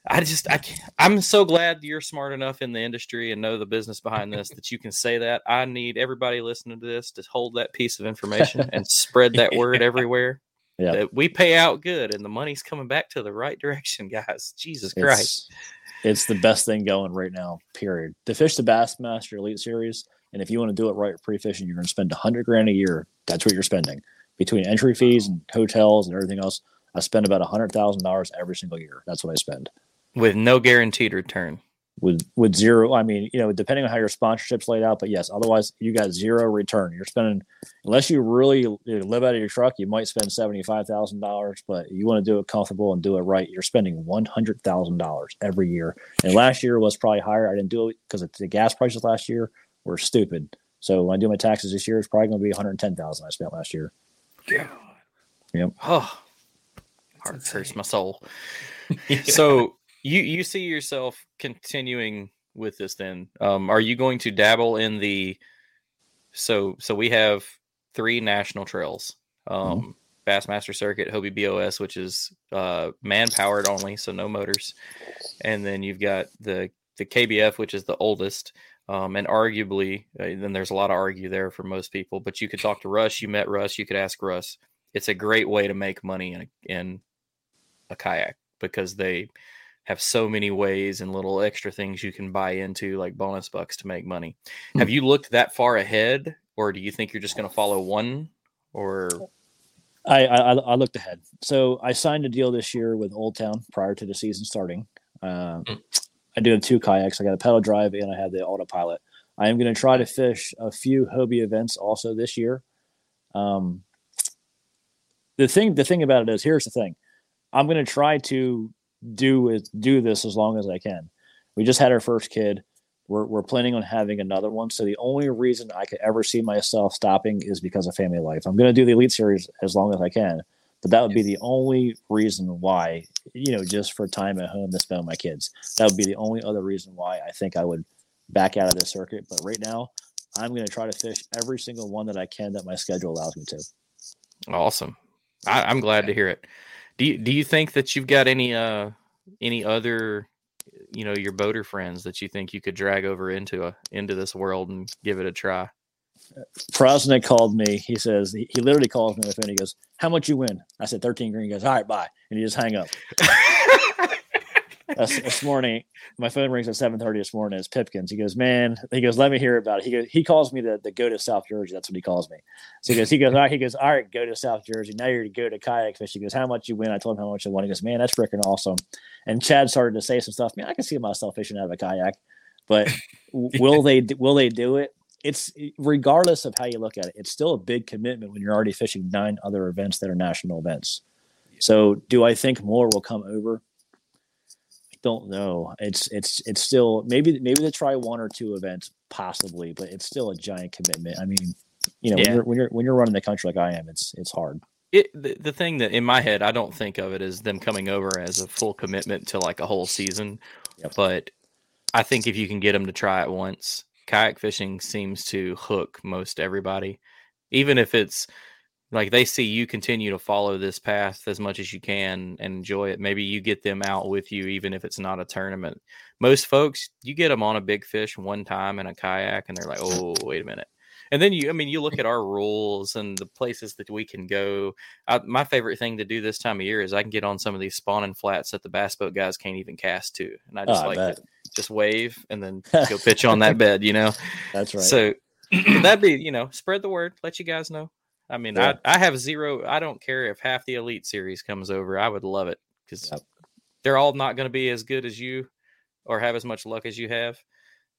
I just I can't, I'm so glad you're smart enough in the industry and know the business behind this that you can say that. I need everybody listening to this to hold that piece of information and spread that word *laughs* everywhere. Yeah. That we pay out good and the money's coming back to the right direction, guys. Jesus Christ. It's, it's the best thing going right now. Period. The fish the Bassmaster Elite Series, and if you want to do it right pre-fishing, you're going to spend a hundred grand a year. That's what you're spending between entry fees and hotels and everything else. I spend about a hundred thousand dollars every single year. That's what I spend. With no guaranteed return. with with zero i mean you know depending on how your sponsorships laid out but yes otherwise you got zero return you're spending unless you really live out of your truck you might spend $75000 but you want to do it comfortable and do it right you're spending $100000 every year and last year was probably higher i didn't do it because of the gas prices last year were stupid so when i do my taxes this year it's probably going to be 110000 i spent last year Yeah. Yep. Oh, heart hurts my soul. *laughs* So you you see yourself continuing with this then? Um, are you going to dabble in the so so we have three national trails. Um Bassmaster Circuit, Hobie BOS, which is uh man powered only, so no motors. And then you've got the the KBF, which is the oldest. Um, and arguably, uh, then there's a lot of argue there for most people. But you could talk to Russ. You met Russ. You could ask Russ. It's a great way to make money in a, in a kayak because they have so many ways and little extra things you can buy into, like bonus bucks, to make money. Have you looked that far ahead, or do you think you're just going to follow one? Or I, I I looked ahead. So I signed a deal this year with Old Town prior to the season starting. Uh, Mm. I do have two kayaks. I got a pedal drive and I have the autopilot. I am going to try to fish a few Hobie events also this year. Um, the thing the thing about it is here's the thing. I'm going to try to do do this as long as I can. We just had our first kid. We're, we're planning on having another one. So the only reason I could ever see myself stopping is because of family life. I'm going to do the Elite Series as long as I can, but that would be the only reason why, you know, just for time at home to spend with my kids. That would be the only other reason why I think I would back out of this circuit. But right now, I'm going to try to fish every single one that I can that my schedule allows me to. Awesome. I, I'm glad to hear it. Do you do you think that you've got any uh any other you know your boater friends that you think you could drag over into a into this world and give it a try? Prosnick called me. He says he, he literally calls me on the phone. He goes, "How much you win?" I said, 13 green." He goes, "All right, bye," and he just hang up. this, this morning, my phone rings at seven thirty this morning. It's Pipkins. He goes, man. He goes, let me hear about it. He goes, he calls me the, the go to South Jersey. That's what he calls me. So he goes, he goes, all right. He goes, all right, go to South Jersey. Now you're to go to kayak fish. He goes, how much you win? I told him how much I won. He goes, man, that's freaking awesome. And Chad started to say some stuff. Man, I can see myself fishing out of a kayak, but will they will they do it? It's regardless of how you look at it. It's still a big commitment when you're already fishing nine other events that are national events. So, do I think more will come over? don't know. It's it's it's still maybe maybe they try one or two events possibly, but it's still a giant commitment. I mean, you know, yeah. when you're when you're when you're running the country like I am, it's it's hard. It the, the thing that in my head I don't think of it as them coming over as a full commitment to like a whole season, yep. but I think if you can get them to try it once, kayak fishing seems to hook most everybody, even if it's like they see you continue to follow this path as much as you can and enjoy it maybe you get them out with you even if it's not a tournament. Most folks you get them on a big fish one time in a kayak and they're like *laughs* oh wait a minute and then you i mean you look at our rules and the places that we can go I, my favorite thing to do this time of year is i can get on some of these spawning flats that the bass boat guys can't even cast to and i oh, just oh, like to just wave and then *laughs* go pitch on that bed you know *laughs* that's right so that'd be you know spread the word let you guys know I mean, yeah. I, I have zero. I don't care if half the elite series comes over. I would love it because yep. they're all not going to be as good as you or have as much luck as you have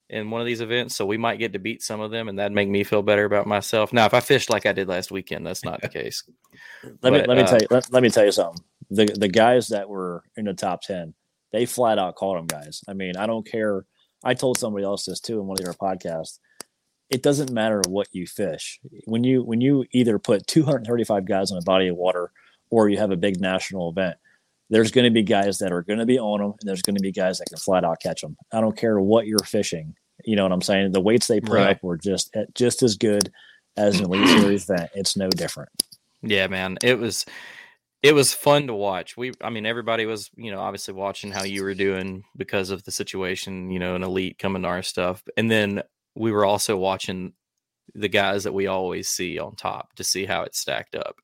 in one of these events. So we might get to beat some of them, and that'd make me feel better about myself. Now, if I fished like I did last weekend, that's not the case. *laughs* let but, me let me uh, tell you. Let, let me tell you something. The the guys that were in the top ten, they flat out called them guys. I mean, I don't care. I told somebody else this too in one of their podcasts it doesn't matter what you fish. When you when you either put 235 guys on a body of water or you have a big national event, there's going to be guys that are going to be on them, and there's going to be guys that can flat out catch them. I don't care what you're fishing. You know what I'm saying? The weights they put right. up were just eh, just as good as an elite series event. It's no different. Yeah, man. It was it was fun to watch. We, I mean, everybody was, you know, obviously watching how you were doing because of the situation, you know, an elite coming to our stuff. And then we were also watching the guys that we always see on top to see how it stacked up.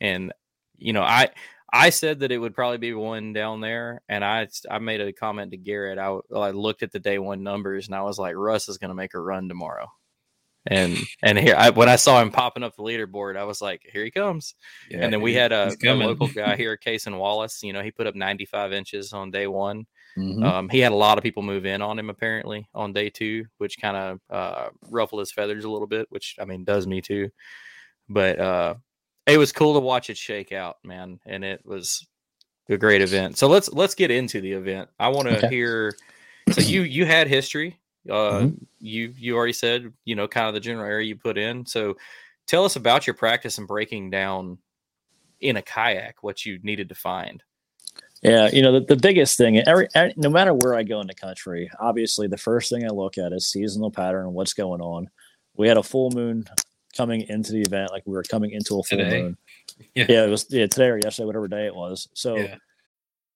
And you know, I I said that it would probably be one down there, and I I made a comment to Garrett. I, I looked at the day one numbers, and I was like, Russ is going to make a run tomorrow. And and here, I, when I saw him popping up the leaderboard, I was like, here he comes. Yeah, and then we had a, a local guy *laughs* here, Cason Wallace. You know, he put up 95 inches on day one. Mm-hmm. Um, he had a lot of people move in on him apparently on day two, which kind of uh, ruffled his feathers a little bit, which I mean does me too. But uh, it was cool to watch it shake out, man, and it was a great event. So let's let's get into the event. I want to okay. hear. So you you had history. Uh, mm-hmm. You you already said you know kind of the general area you put in. So tell us about your practice and breaking down in a kayak what you needed to find. Yeah, you know the, the biggest thing. Every, no matter where I go in the country, obviously the first thing I look at is seasonal pattern and what's going on. We had a full moon coming into the event, like we were coming into a full today. moon. Yeah. yeah, it was yeah, today or yesterday, whatever day it was. So yeah.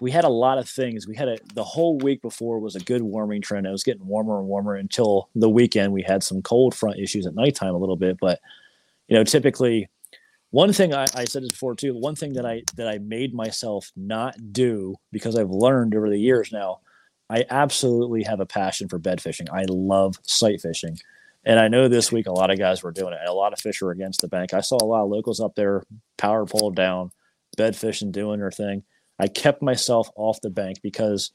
we had a lot of things. We had a the whole week before was a good warming trend. It was getting warmer and warmer until the weekend. We had some cold front issues at nighttime a little bit, but you know, typically one thing I, I said this before too. One thing that I that I made myself not do because I've learned over the years now. I absolutely have a passion for bed fishing. I love sight fishing. And I know this week a lot of guys were doing it. A lot of fish were against the bank. I saw a lot of locals up there, power pole down, bed fishing, doing their thing. I kept myself off the bank because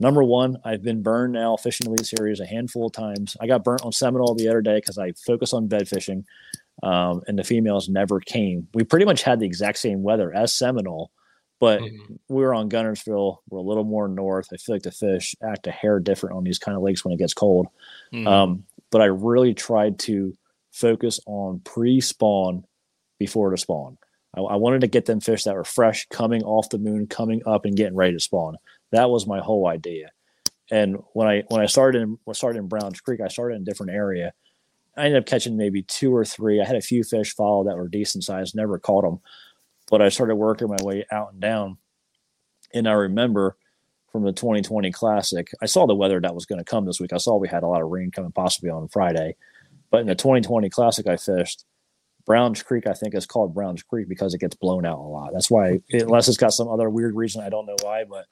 number one, I've been burned now fishing the elite series a handful of times. I got burnt on Seminole the other day because I focus on bed fishing, um, and the females never came. We pretty much had the exact same weather as Seminole, but mm-hmm. we were on Guntersville. We're a little more north. I feel like the fish act a hair different on these kind of lakes when it gets cold. Mm-hmm. Um, but I really tried to focus on pre-spawn before the spawn. I, I wanted to get them fish that were fresh, coming off the moon, coming up, and getting ready to spawn. That was my whole idea. And when I when I started in when I started in Browns Creek, I started in a different area. I ended up catching maybe two or three. I had a few fish follow that were decent size, never caught them. But I started working my way out and down. And I remember from the 2020 Classic, I saw the weather that was going to come this week. I saw we had a lot of rain coming possibly on Friday. But in the 2020 Classic I fished, Browns Creek, I think, is called Browns Creek because it gets blown out a lot. That's why, unless it's got some other weird reason, I don't know why. But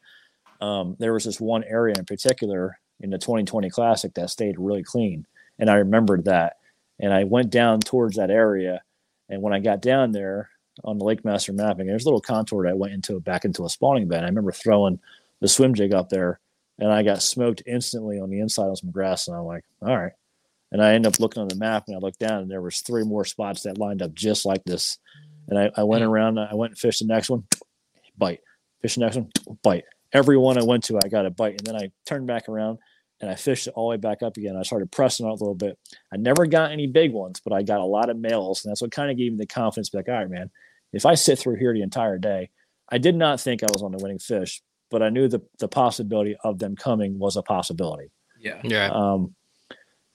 um, there was this one area in particular in the 2020 Classic that stayed really clean, and I remembered that. And I went down towards that area, and when I got down there on the LakeMaster mapping, there's a little contour that went into back into a spawning bed. I remember throwing the swim jig up there, and I got smoked instantly on the inside on some grass, and I'm like, all right and I ended up looking on the map and I looked down and there was three more spots that lined up just like this. And I, I went hmm. around, I went and fished the next one, bite. Fish the next one, bite. Every one I went to, I got a bite. And then I turned back around and I fished it all the way back up again. I started pressing out a little bit. I never got any big ones, but I got a lot of males. And that's what kind of gave me the confidence like, all right, man, if I sit through here the entire day, I did not think I was on the winning fish, but I knew the, the possibility of them coming was a possibility. Yeah. Yeah. Um,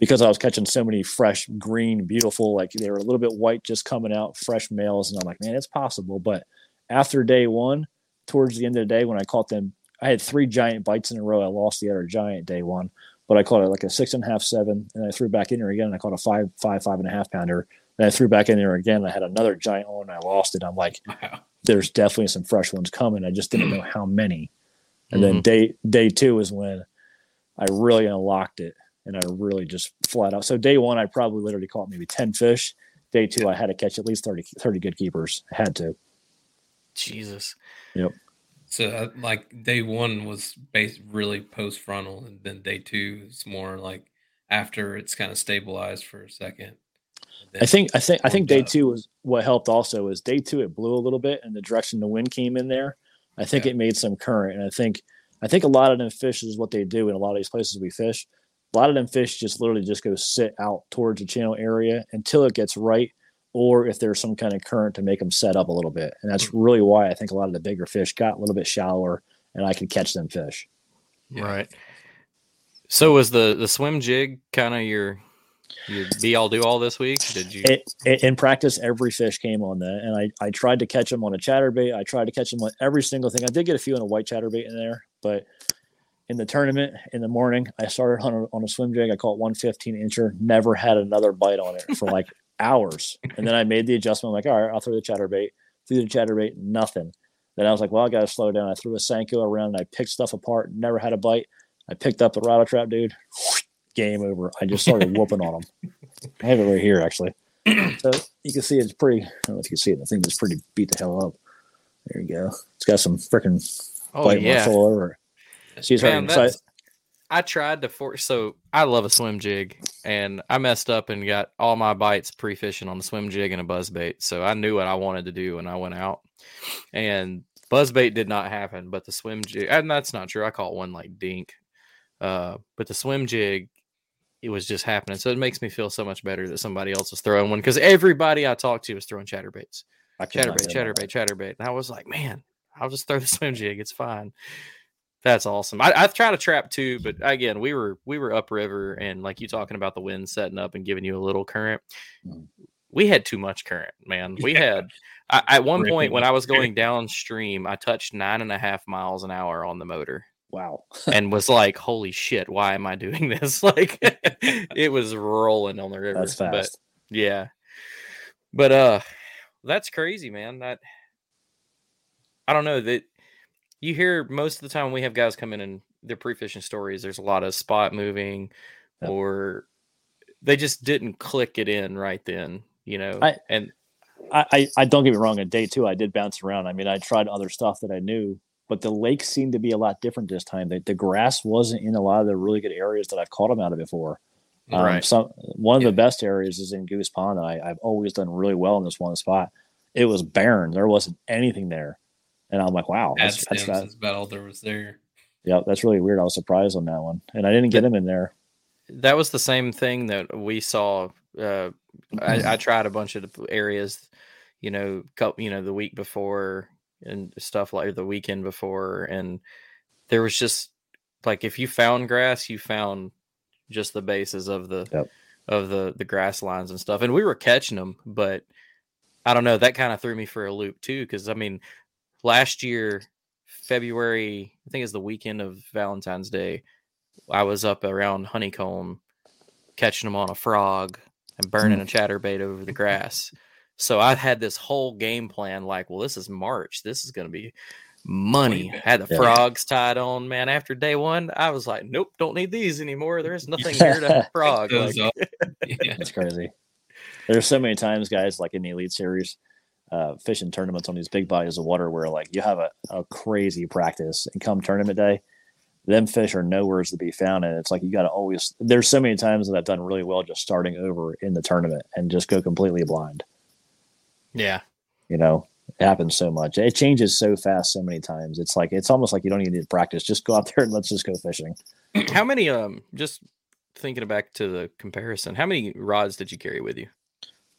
because I was catching so many fresh, green, beautiful, like they were a little bit white just coming out, fresh males. And I'm like, man, it's possible. But after day one, towards the end of the day, when I caught them, I had three giant bites in a row. I lost the other giant day one, but I caught it like a six and a half, seven, and I threw back in there again. And I caught a five, five, five and a half pounder. Then I threw back in there again. I had another giant one. And I lost it. I'm like, wow. there's definitely some fresh ones coming. I just didn't know how many. And mm-hmm. then day day two is when I really unlocked it and I really just flat out. So day one, I probably literally caught maybe 10 fish. Day two, I had to catch at least 30, 30 good keepers. I had to. Jesus. Yep. So uh, like day one was based really post frontal, and then day two is more like after it's kind of stabilized for a second. I think I think I think day up. two was what helped. Also, is day two it blew a little bit, and the direction the wind came in there. I think yeah. it made some current, and I think I think a lot of them fish is what they do in a lot of these places we fish a lot of them fish just literally just go sit out towards the channel area until it gets right or if there's some kind of current to make them set up a little bit. And that's mm. really why i think a lot of the bigger fish got a little bit shallower and i could catch them fish. Yeah. right. So was the the swim jig kind of your your be all do all this week? Did you it, it, in practice every fish came on that and i i tried to catch them on a chatterbait. I tried to catch them on every single thing. I did get a few on a white chatterbait in there but in the tournament in the morning. I started on a, on a swim jig. I caught 115 incher, never had another bite on it for like *laughs* hours. And then I made the adjustment. I'm like, all right, I'll throw the chatterbait. Threw the chatterbait, nothing. Then I was like, well, I got to slow down. I threw a Senko around and I picked stuff apart, never had a bite. I picked up the rattle trap, dude. *sniffs* Game over. I just started *laughs* whooping on them. I have it right here, actually. *clears throat* So you can see it's pretty. I don't know if you can see it. The thing is pretty beat the hell up. There you go. It's got some freaking oh, bite yeah. all over. She's Man, right. I tried to force. So I love a swim jig, and I messed up and got all my bites pre fishing on the swim jig and a buzz bait. So I knew what I wanted to do, when I went out. And buzz bait did not happen, but the swim jig, and that's not true. I caught one like dink, uh, but the swim jig, it was just happening. So it makes me feel so much better that somebody else was throwing one because everybody I talked to was throwing chatterbaits, chatterbait, chatterbait, chatterbait, and I was like, man, I'll just throw the *laughs* swim jig. It's fine. That's awesome. I, I've tried to trap too, but again, we were we were upriver, and like you talking about the wind setting up and giving you a little current. Mm. We had too much current, man. We yeah. had I, at one point when I was going downstream, I touched nine and a half miles an hour on the motor. Wow. and was like, holy shit, why am I doing *laughs* this? Like *laughs* it was rolling on the river. That's fast. But, yeah. But uh That's crazy, man. That I don't know that you hear most of the time we have guys come in and their pre-fishing stories. There's a lot of spot moving, Yep. or they just didn't click it in right then. You know, I- and I, I, I don't get me wrong. On day two, I did bounce around. I mean, I tried other stuff that I knew, but the lake seemed to be a lot different this time. The, the grass wasn't in a lot of the really good areas that I've caught them out of before. Um, Right. Some one of Yeah. the best areas is in Goose Pond. I, I've always done really well in this one spot. It was barren. There wasn't anything there, and I'm like, wow, Ad that's, that's, stems that, is about all there was there. yeah, that's really weird. I was surprised on that one, and I didn't get him in there. that was the same thing that we saw. Uh, I, I tried a bunch of areas, you know, couple, you know, the week before and stuff like the weekend before, and there was just like if you found grass, you found just the bases of the Yep. of the the grass lines and stuff, and we were catching them, but I don't know. That kind of threw me for a loop too, because I mean, last year February, I think it's the weekend of Valentine's Day. I was up around Honeycomb catching them on a frog and burning a mm-hmm. chatterbait over the grass. So I had this whole game plan like, well, this is March. This is going to be money. bad. Had the Yeah. frogs tied on, man. After day one, I was like, nope, don't need these anymore. There's nothing here to *laughs* frog. Like, *laughs* yeah. It's crazy. There's so many times, guys, like in the Elite Series, uh, fishing tournaments on these big bodies of water where like you have a, a crazy practice and come tournament day, them fish are nowhere to be found. And it's like you got to always, there's so many times that I've done really well just starting over in the tournament and just go completely blind. yeah. You know, it happens so much. It changes so fast so many times. It's like, it's almost like you don't even need to practice. Just go out there and let's just go fishing. How many, um, just thinking back to the comparison, how many rods did you carry with you?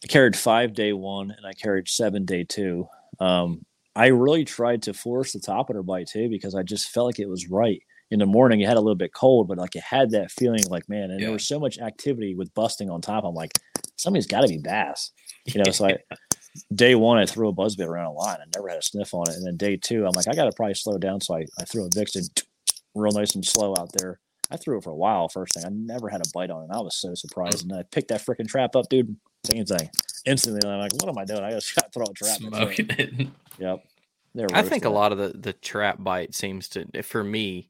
I carried five day one and I carried seven day two. Um, I really tried to force the topwater bite too because I just felt like it was right. In the morning, it had a little bit cold, but like it had that feeling like, man, and Yeah. there was so much activity with busting on top. I'm like, somebody's got to be bass, you know. So I, *laughs* day one, I threw a buzzbait around a line. I never had a sniff on it. And then day two, I'm like, I got to probably slow down. So I, I threw a vixen *tsk* real nice and slow out there. I threw it for a while first thing. I never had a bite on it. I was so surprised. And I picked that freaking trap up, dude. Same thing. Instantly, I'm like, what am I doing? I just *laughs* got to throw a trap. That's it. Smoking it. *laughs* Yep. They're I think a lot of the the trap bite seems to for me.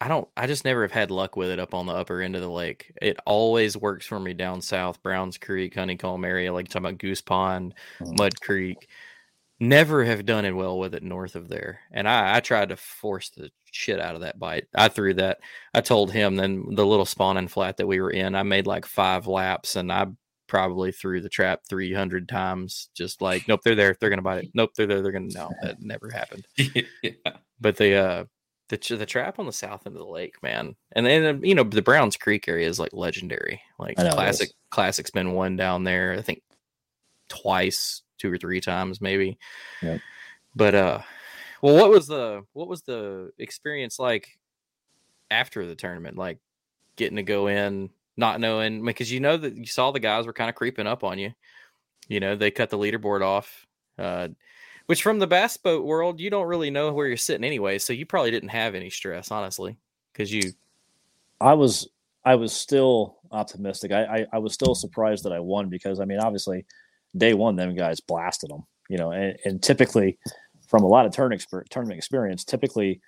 I don't. I just never have had luck with it up on the upper end of the lake. It always works for me down south, Browns Creek, Honeycomb area, like talking about Goose Pond, Mhm. Mud Creek. Never have done it well with it north of there, and I, I tried to force the shit out of that bite. I threw that. I told him then the little spawning flat that we were in. I made like five laps, and I probably threw the trap 300 times. Just like, nope, they're there. They're gonna bite it. Nope, they're there. They're gonna. *laughs* No, that never happened. *laughs* yeah. But the uh, the the trap on the south end of the lake, man, and then uh, you know the Browns Creek area is like legendary. Like classic, classic's been one down there. I think twice, two or three times maybe. Yep. But uh, well, what was the what was the experience like after the tournament? Like getting to go in, not knowing because you know that you saw the guys were kind of creeping up on you. You know, they cut the leaderboard off. Uh, which from the bass boat world, you don't really know where you're sitting anyway, so you probably didn't have any stress, honestly, because you I was I was still optimistic. I, I I was still surprised that I won because I mean obviously day one them guys blasted them, you know, and, and typically from a lot of turn exper- tournament experience, typically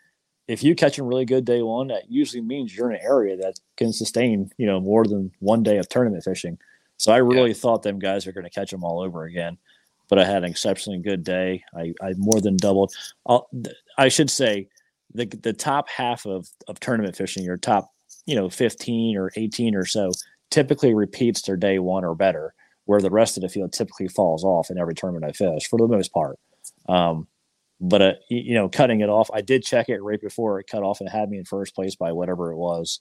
if you catch a really good day one, that usually means you're in an area that can sustain you know more than one day of tournament fishing. So I really thought them guys are going to catch them all over again. But I had an exceptionally good day. I, I more than doubled. I'll, I should say the the top half of, of tournament fishing, your top you know 15 or 18 or so typically repeats their day one or better where the rest of the field typically falls off in every tournament i fish for the most part um, but uh, you know cutting it off i did check it right before it cut off and it had me in first place by whatever it was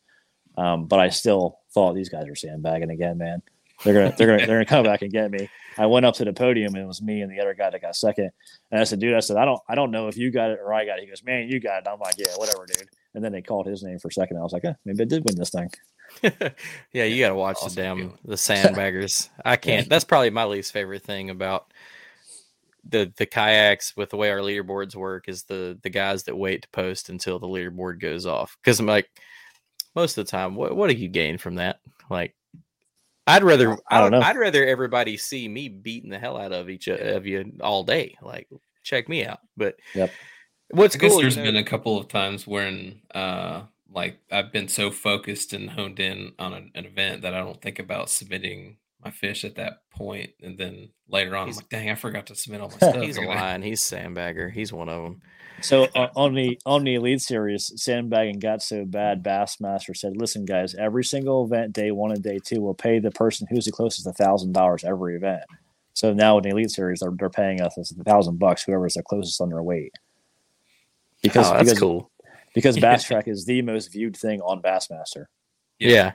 um, but i still thought these guys are sandbagging again man they're gonna they're gonna they're gonna come back and get me i went up to the podium and it was me and the other guy that got second and i said dude i said i don't i don't know if you got it or i got it he goes man you got it i'm like yeah whatever dude and then they called his name for a second. I was like, eh, maybe I did win this thing. *laughs* yeah, you got to watch Awesome the damn the *laughs* sandbaggers. I can't. That's probably my least favorite thing about the the kayaks with the way our leaderboards work is the the guys that wait to post until the leaderboard goes off. Because I'm like, most of the time, what what do you gain from that? Like, I'd rather I I don't don't know. I'd rather everybody see me beating the hell out of each of you all day. Like check me out. But Yep. what's I guess cool, you there's know- been a couple of times when uh like I've been so focused and honed in on an, an event that I don't think about submitting my fish at that point, and then later on, I'm like, dang, I forgot to submit all my *laughs* stuff. he's a I gotta- lion. He's sandbagger. He's one of them. So uh, *laughs* on the on the elite series, sandbagging got so bad. Bassmaster said, "Listen, guys, every single event, day one and day two, will pay the person who's the closest a thousand dollars every event." So now in the elite series, they're, they're paying us a thousand bucks, whoever's the closest on their weight. Because oh, that's because, cool. because *laughs* BASSTrakk is the most viewed thing on Bassmaster. Yeah.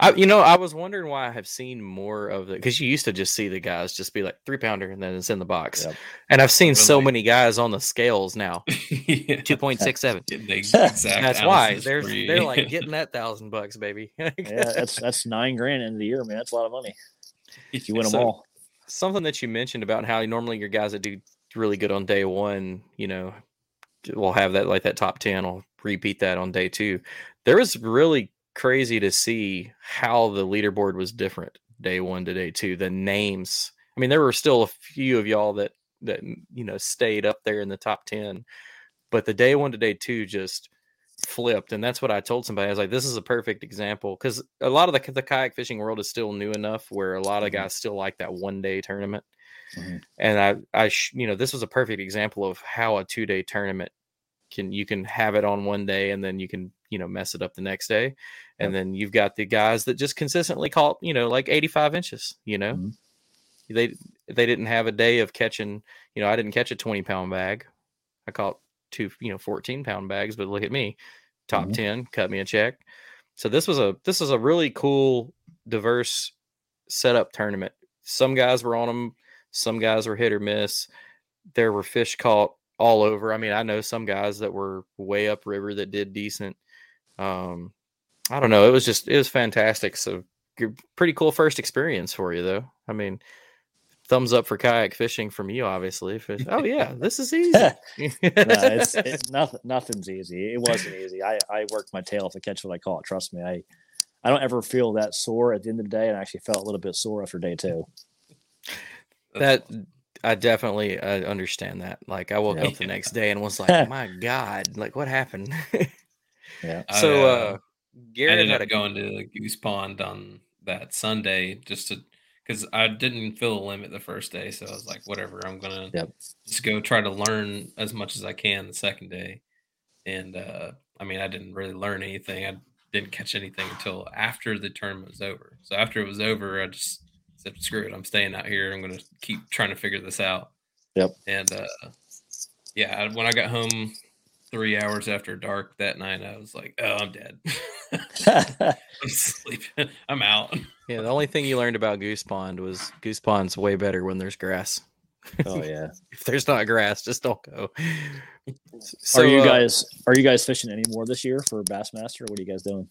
I, you know, I was wondering why I have seen more of the because you used to just see the guys just be like three pounder and then it's in the box, Yep. and I've seen so many guys on the scales now *laughs* Yeah. two point six seven. Getting the *laughs* exact That's why they're they're like *laughs* getting that thousand bucks, baby. Yeah, that's that's nine grand in the year, man. That's a lot of money if you win them all. something that you mentioned about how normally your guys that do really good on day one, you know, will have that like that top 10 will repeat that on day two. There was really crazy to see how the leaderboard was different day one to day two. The names, I mean, there were still a few of y'all that, that, you know, stayed up there in the top 10, but the day one to day two just flipped. And that's what I told somebody. I was like, this is a perfect example because a lot of the, the kayak fishing world is still new enough where a lot of Mhm. guys still like that one day tournament. Mhm. And I, I, sh- you know, this was a perfect example of how a two day tournament can, you can have it on one day and then you can, you know, mess it up the next day. And then you've got the guys that just consistently caught, you know, like 85 inches, you know, Mhm. they, they didn't have a day of catching, you know, I didn't catch a 20 pound bag. I caught two, you know, 14 pound bags, but look at me, top Mhm. 10, cut me a check. So this was a, this was a really cool, diverse setup tournament. Some guys were on them, some guys were hit or miss. There were fish caught all over. I mean, I know some guys that were way up river that did decent. Um, I don't know. It was just it was fantastic. So g- pretty cool first experience for you though. I mean, thumbs up for kayak fishing from you, obviously. Fish- Oh yeah, this is *laughs* easy. no, it's, *laughs* it's nothing. Nothing's easy. It wasn't easy. I I worked my tail off to catch what I caught. Trust me. I I don't ever feel that sore at the end of the day, and I actually felt a little bit sore after day two. that I definitely uh, understand that. Like I woke Yeah. up the next day and was like, *laughs* "My God, like what happened?" Yeah. So, uh, uh, I ended had up a going to Goose Pond on that Sunday just to because I didn't feel the limit the first day, so I was like, whatever, I'm gonna Yep. just go try to learn as much as I can the second day. And uh, I mean, I didn't really learn anything. I didn't catch anything until after the tournament was over. So after it was over, I just said, screw it, I'm staying out here. I'm gonna keep trying to figure this out. Yep. And uh, yeah, when I got home three hours after dark that night, I was like, oh, I'm dead. *laughs* *laughs* I'm sleeping. I'm out. Yeah, the only thing you learned about Goose Pond was Goose Pond's way better when there's grass. oh yeah. *laughs* If there's not grass, just don't go. So are you uh, guys are you guys fishing any more this year for Bassmaster? What are you guys doing?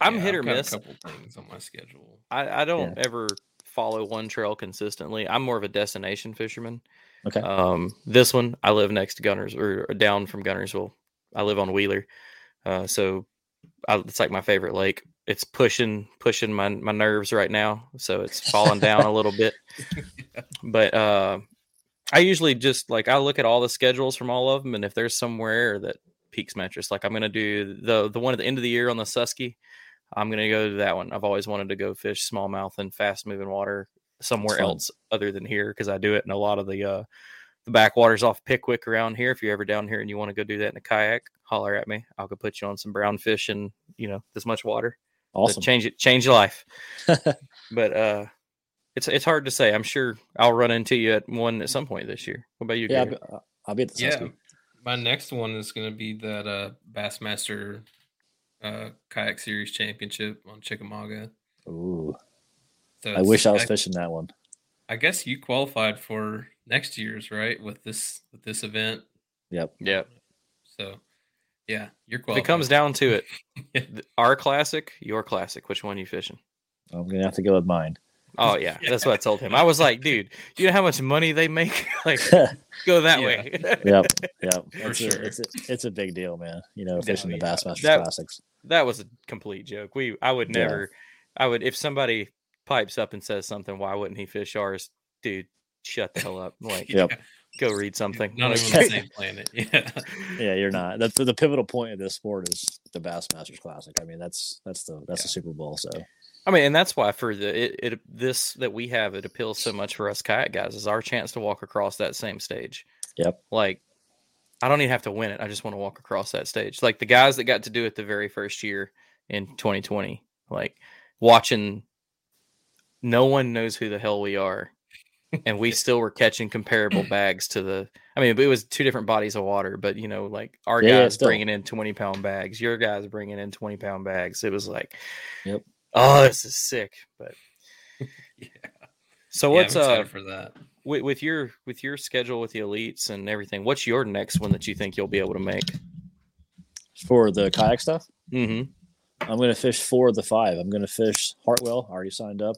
I'm Yeah, hit I've or miss. A couple things on my schedule. I, I don't ever follow one trail consistently. I'm more of a destination fisherman. Okay. Um, this one, I live next to Gunners or down from Guntersville. I live on Wheeler, uh, so I, it's like my favorite lake. It's pushing pushing my my nerves right now, so it's falling down a little bit. *laughs* But uh, I usually just like I look at all the schedules from all of them, and if there's somewhere that peaks my interest, like I'm gonna do the the one at the end of the year on the Susky, I'm gonna go to that one. I've always wanted to go fish smallmouth and fast moving water somewhere else other than here because I do it in a lot of the uh the backwaters off Pickwick around here. If you're ever down here and you want to go do that in a kayak, holler at me. I'll go put you on some brown fish and you know this much water. That'll Awesome. Change it, change your life. *laughs* but uh, it's it's hard to say. I'm sure I'll run into you at one at some point this year. What about you? yeah, I'll be, I'll be at the Yeah. My next one is going to be that uh, Bassmaster uh, Kayak Series Championship on Chickamauga. Ooh, So I wish I was it's- fishing that one. I guess you qualified for next year's right with this with this event. Yep. Yep. So yeah, you're If qualified. it comes down to it, Yeah. *laughs* our classic, your classic. Which one are you fishing? I'm gonna have to go with mine. Oh yeah, that's what I told him. I was like, dude, you know how much money they make? *laughs* like, go *laughs* that Yeah. way. Yep, yep. For It's, a, sure. it's, a, it's a big deal, man. You know, fishing the yeah. Bassmaster Classics. that was a complete joke. We I would Yeah. never I would if somebody pipes up and says something. Why wouldn't he fish ours, dude? Shut the hell up! *laughs* Like, Yep. go read something. Not even the same planet. *laughs* Yeah. Yeah, you're not. The, the pivotal point of this sport is the Bassmasters Classic. I mean, that's that's the that's the Super Bowl. So I mean, and that's why for the it, it this that we have it appeals so much for us kayak guys is our chance to walk across that same stage. Yep. Like, I don't even have to win it. I just want to walk across that stage. Like the guys that got to do it the very first year in 2020, like watching. No one knows who the hell we are, and we still were catching comparable *clears throat* bags to the. I mean, it was two different bodies of water, but you know, like our Yeah, yeah, guys bringing in 20 pound bags, your guys bringing in 20 pound bags. It was like, Yep. oh, this is sick. But *laughs* yeah. so what's I'm uh for that? with, with your with your schedule with the elites and everything? What's your next one that you think you'll be able to make? for the kayak stuff, Mm-hmm. I'm going to fish four of the five. I'm going to fish Hartwell. Already signed up.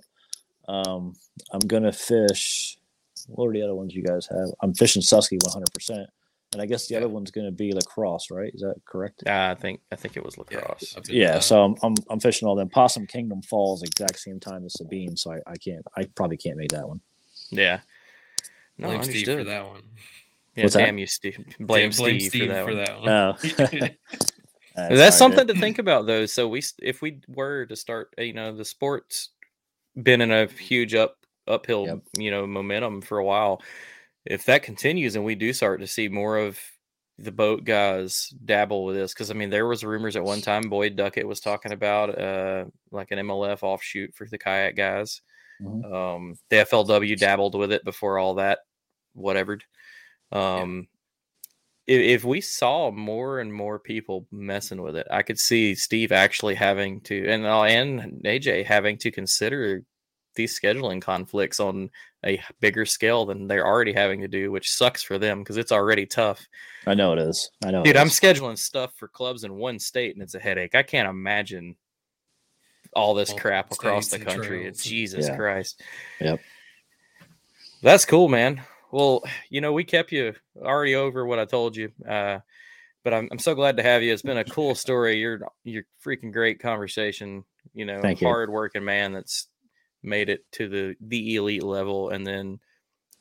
Um, I'm going to fish. What are the other ones you guys have? I'm fishing Susky 100, percent and I guess the other one's going to be La Crosse, right? Is that correct? Yeah, I think I think it was La Crosse. up in, Yeah, uh, so I'm, I'm I'm fishing all them. Possum Kingdom falls exact same time as Sabine, so I, I can't I probably can't make that one. Yeah. No, blame Steve for that one. Yeah, What's that? damn you, Steve. Blame, blame Steve, Steve for that. one. one. Oh. *laughs* *laughs* That's something to think about, though. So we, if we were to start, uh, you know, the sport's been in a huge up uphill, Yep. you know, momentum for a while. If that continues and we do start to see more of the boat guys dabble with this, because I mean, there was rumors at one time Boyd Duckett was talking about uh like an MLF offshoot for the kayak guys. Mhm. Um, the FLW dabbled with it before all that, whatever. Um, if, if we saw more and more people messing with it, I could see Steve actually having to, and uh, and AJ having to consider these scheduling conflicts on a bigger scale than they're already having to do, which sucks for them because it's already tough. I know it is. I know. Dude, I'm scheduling stuff for clubs in one state, and it's a headache. I can't imagine all this Multiple crap across the country. trails. Jesus Yeah. Christ. Yep. That's cool, man. Well, you know, we kept you already over what I told you. Uh, but I'm, I'm so glad to have you. It's been a cool story. You're you're freaking great conversation. You know, Thank you. hard working man that's made it to the the elite level and then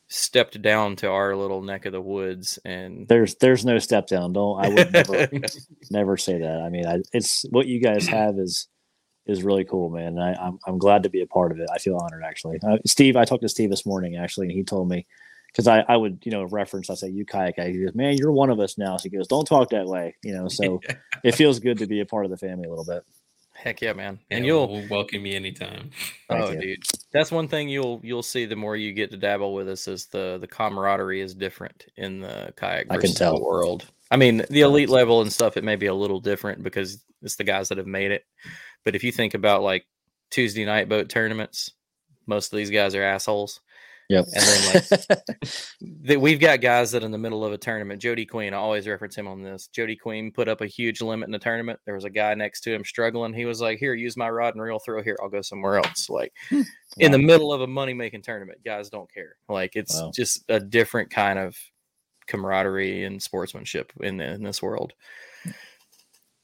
stepped down to our little neck of the woods and There's there's no step down. Don't I would never *laughs* never say that. I mean, I, it's what you guys have is is really cool, man. And I, I'm I'm glad to be a part of it. I feel honored actually. Uh, Steve, I talked to Steve this morning actually, and he told me because I, I would you know reference I say you kayak guy. He goes, man, you're one of us now. So he goes, don't talk that way, you know. So *laughs* it feels good to be a part of the family a little bit. heck yeah, man. and And you'll you'll we'll welcome me anytime. Oh, Thank oh you. dude. That's one thing you'll you'll see the more you get to dabble with us is the the camaraderie is different in the kayak I can versus tell. the world. I mean, the elite level and stuff, it may be a little different because it's the guys that have made it. But if you think about like Tuesday night boat tournaments, most of these guys are assholes. Yep. And then *laughs* that we've got guys that in the middle of a tournament, Jody Queen, I always reference him on this. Jody Queen put up a huge limit in the tournament. There was a guy next to him struggling. He was like, Here, use my rod and reel, throw here. I'll go somewhere else. Like in the middle of a money making tournament, guys don't care. Like it's Wow. just a different kind of camaraderie and sportsmanship in, in this world.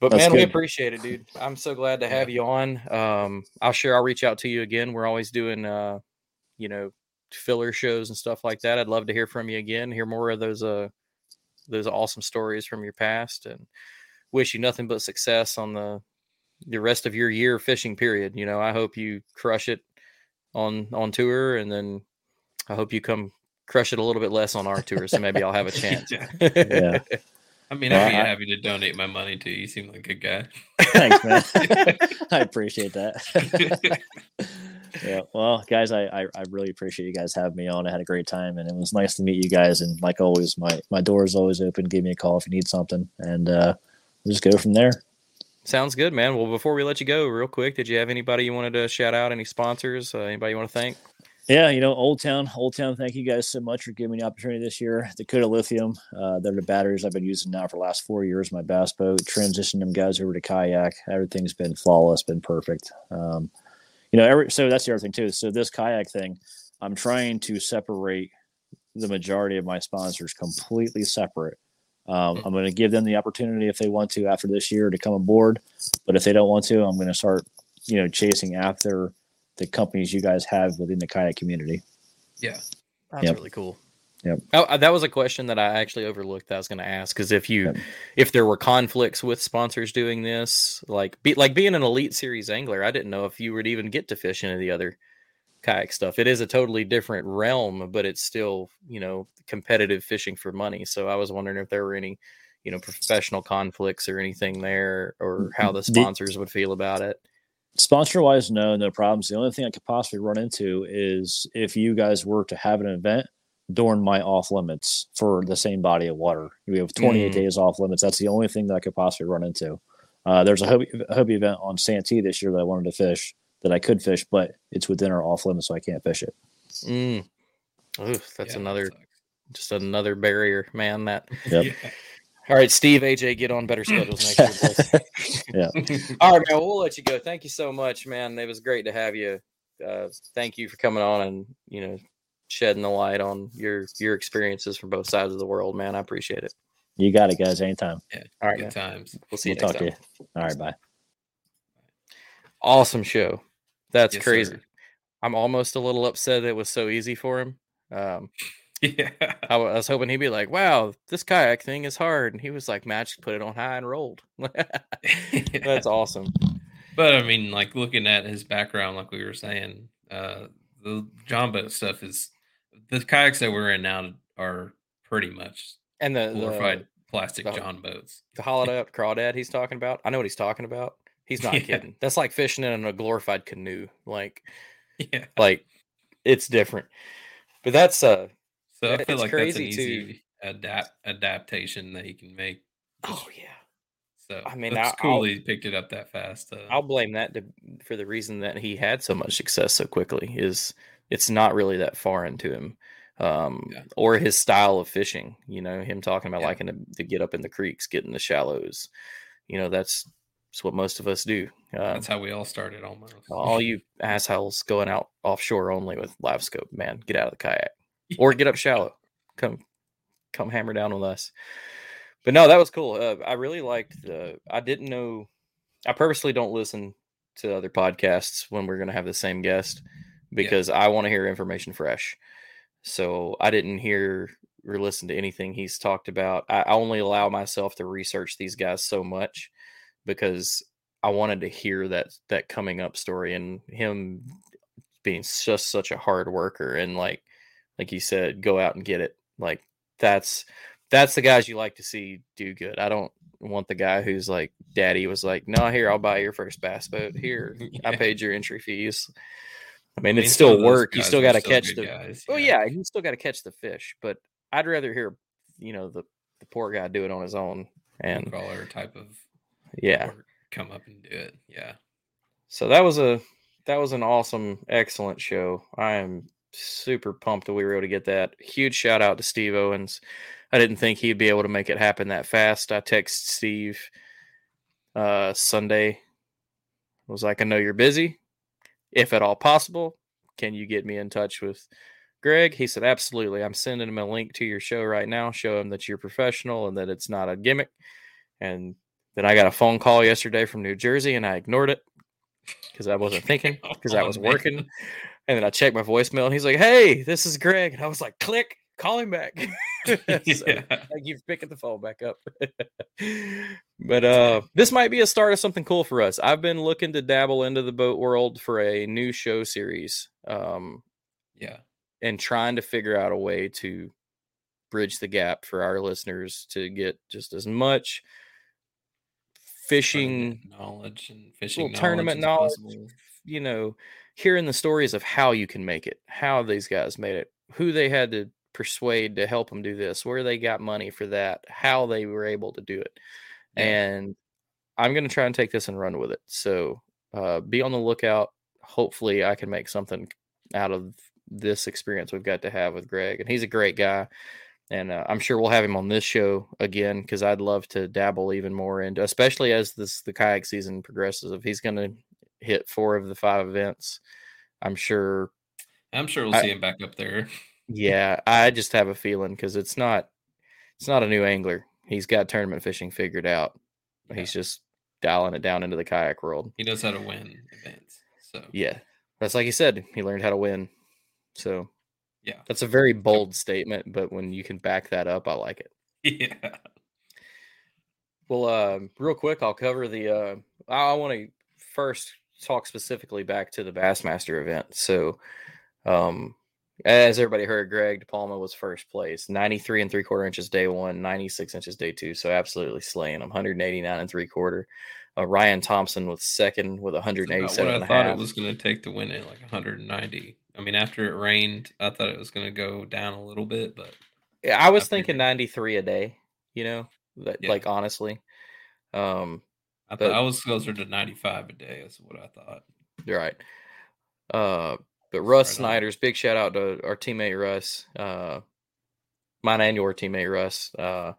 But That's man, we appreciate it, dude. I'm so glad to have you on. Um, I'll sure I'll reach out to you again. We're always doing, uh, you know, filler shows and stuff like that. I'd love to hear from you again, hear more of those, uh, those awesome stories from your past, and wish you nothing but success on the the rest of your year fishing period. You know, I hope you crush it on on tour, and then I hope you come crush it a little bit less on our tour. So maybe I'll have a *laughs* chance. Yeah. Yeah. I mean, I'd be I- happy to donate my money to you. You seem like a good guy. Thanks, man. *laughs* I appreciate that. *laughs* yeah. Well, guys, I, I I really appreciate you guys having me on. I had a great time, and it was nice to meet you guys. And like always, my my door is always open. Give me a call if you need something, and uh, we'll just go from there. Sounds good, man. Well, before we let you go, real quick, did you have anybody you wanted to shout out? Any sponsors? Uh, anybody you want to thank? Yeah, you know, Old Town, Old Town. Thank you guys so much for giving me the opportunity this year. Dakota Lithium, uh, they're the batteries I've been using now for the last four years. My bass boat, transitioned them guys over to kayak. Everything's been flawless, been perfect. Um, you know, every so that's the other thing too. So this kayak thing, I'm trying to separate the majority of my sponsors completely separate. Um, I'm going to give them the opportunity if they want to after this year to come aboard, but if they don't want to, I'm going to start you know chasing after the companies you guys have within the kayak community. Yeah, that's Yep. really cool. Yep. Oh, uh, that was a question that I actually overlooked. That I was going to ask because if you, Yep. if there were conflicts with sponsors doing this, like be like being an elite series angler, I didn't know if you would even get to fish any of the other kayak stuff. It is a totally different realm, but it's still you know competitive fishing for money. So I was wondering if there were any, you know, professional conflicts or anything there, or how the The- sponsors would feel about it. Sponsor wise, no, no problems. The only thing I could possibly run into is if you guys were to have an event during my off limits for the same body of water. We have 28 Mm. days off limits. That's the only thing that I could possibly run into. Uh, there's a Hobie, Hobie event on Santee this year that I wanted to fish that I could fish, but it's within our off limits, so I can't fish it. Mm. Oof, that's Yeah, another sucks. just another barrier, man. That Yep. Yeah. All right, Steve, AJ, get on better schedules next year. boys. *laughs* Yeah. *laughs* All right, man. We'll let you go. Thank you so much, man. It was great to have you. Uh, thank you for coming on and you know shedding the light on your your experiences from both sides of the world, man. I appreciate it. You got it, guys. Anytime. Yeah. All right, Good man. times. We'll see you We'll next talk time. to you. All right. Bye. Awesome show. That's Yes, crazy. sir. I'm almost a little upset it was so easy for him. Um, *laughs* Yeah. I was hoping he'd be like, "Wow, this kayak thing is hard," and he was like, "Match, put it on high and rolled." *laughs* *laughs* That's awesome. But I mean, like looking at his background, like we were saying, uh, the John boat stuff is the kayaks that we're in now are pretty much And the glorified the, plastic the- John boats. the holiday *laughs* up crawdad he's talking about, I know what he's talking about. He's not Yeah. kidding. That's like fishing in a glorified canoe. Like, Yeah. like it's different. But that's uh, So I feel like that's an to- easy adapt adaptation that he can make. oh yeah. So I mean, that's I- cool. I'll- he picked it up that fast. Uh, I'll blame that to, for the reason that he had so much success so quickly. Is it's not really that foreign to him, um, Yeah. or his style of fishing. You know, him talking about Yeah. liking to, to get up in the creeks, get in the shallows. You know, that's that's what most of us do. Uh, that's how we all started almost. all you assholes going out offshore only with LiveScope, man, get out of the kayak *laughs* or get up shallow. Come, come hammer down with us. But no, that was cool. Uh, I really liked the. I didn't know. I purposely don't listen to other podcasts when we're going to have the same guest because I want to hear information fresh. So I didn't hear or listen to anything he's talked about. I, only allow myself to research these guys so much because I wanted to hear that that coming up story and him being just such a hard worker and like like you said, go out and get it. Like that's that's the guys you like to see do good. I don't want the guy who's like, Daddy was like, No, here, I'll buy your first bass boat. Here, *laughs* I paid your entry fees. I mean, I mean, it's still work. You still got to catch the. guys, Oh yeah. you still got to catch the fish. But I'd rather hear, you know, the the poor guy do it on his own. And crawler type of yeah, come up and do it. Yeah. so that was a that was an awesome, excellent show. I am super pumped that we were able to get that. Huge shout out to Steve Owens. I didn't think he'd be able to make it happen that fast. I text Steve uh Sunday. Was like, I know you're busy. If at all possible, can you get me in touch with Greg? He said, Absolutely. I'm sending him a link to your show right now. Show him that you're professional and that it's not a gimmick. And then I got a phone call yesterday from New Jersey and I ignored it because I wasn't thinking *laughs* because I Oh, was working. And then I checked my voicemail and he's like, Hey, this is Greg. And I was like, click, call him back. *laughs* So, *laughs* Yeah. Thank you for picking the phone back up. *laughs* but uh this might be a start of something cool for us. I've been looking to dabble into the boat world for a new show series. Um Yeah. and trying to figure out a way to bridge the gap for our listeners to get just as much fishing Tournament knowledge and fishing tournament knowledge, possible. you know, hearing the stories of how you can make it, how these guys made it, who they had to persuade to help them do this, where they got money for that, how they were able to do it. Yeah. And I'm going to try and take this and run with it. So uh, be on the lookout. Hopefully, I can make something out of this experience we've got to have with Greg. And he's a great guy. And uh, I'm sure we'll have him on this show again because I'd love to dabble even more into, especially as this the kayak season progresses. If he's going to hit four of the five events, I'm sure I'm sure we'll I- see him back up there. Yeah, I just have a feeling because it's not it's not a new angler. He's got tournament fishing figured out. He's just dialing it down into the kayak world. He knows how to win events. So Yeah, that's like you said. He learned how to win. So yeah, that's a very bold statement, but when you can back that up, I like it. *laughs* yeah. Well, uh, real quick, I'll cover the. Uh, I, I want to first talk specifically back to the Bassmaster event. So, um, as everybody heard, Greg DiPalma was first place, 93 and three quarter inches day one, 96 inches day two. So, absolutely slaying him, 189 and three quarter. Uh, Ryan Thompson was second with That's about 187 what and I a thought half. it was going to take to win it, like 190. I mean, after it rained, I thought it was going to go down a little bit, but Yeah, I was I thinking figured- 93 a day, you know, that, Yeah. like honestly. Um, I But- thought I was closer to 95 a day. That's what I thought. You're right. Uh, but Russ Right on. Snyder's big shout out to our teammate Russ, uh, mine and your teammate Russ, uh,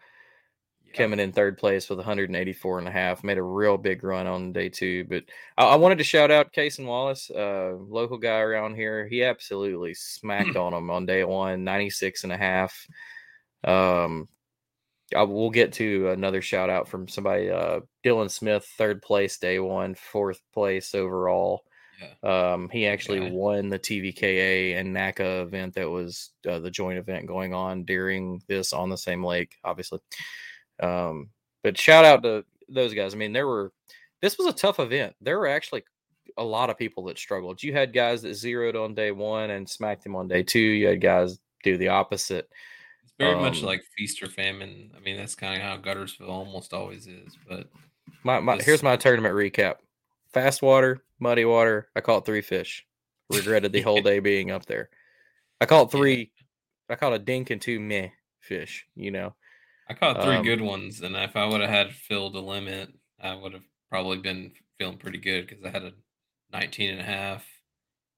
Yeah. coming in third place with 184 and a half, made a real big run on day two. But I, I wanted to shout out Cason Wallace, uh, local guy around here. He absolutely smacked *clears throat* on him on day one, 96 and a half. Um, I will get to another shout out from somebody, uh, Dylan Smith, third place day one, fourth place overall. Yeah. Um, he actually guy. won the TVKA and NACA event that was uh, the joint event going on during this on the same lake, obviously. Um, but shout out to those guys. I mean, there were this was a tough event. There were actually a lot of people that struggled. You had guys that zeroed on day one and smacked them on day two. You had guys do the opposite. It's very much Um, like feast or famine. I mean, that's kind of how Guntersville almost always is. But My, my here's my tournament recap: fast water, muddy water. I caught three fish. Regretted the whole *laughs* day being up there. I caught three. I caught a dink and two meh fish. You know, I caught three Um, good ones, and if I would have had filled a limit, I would have probably been feeling pretty good because I had a 19 and a half,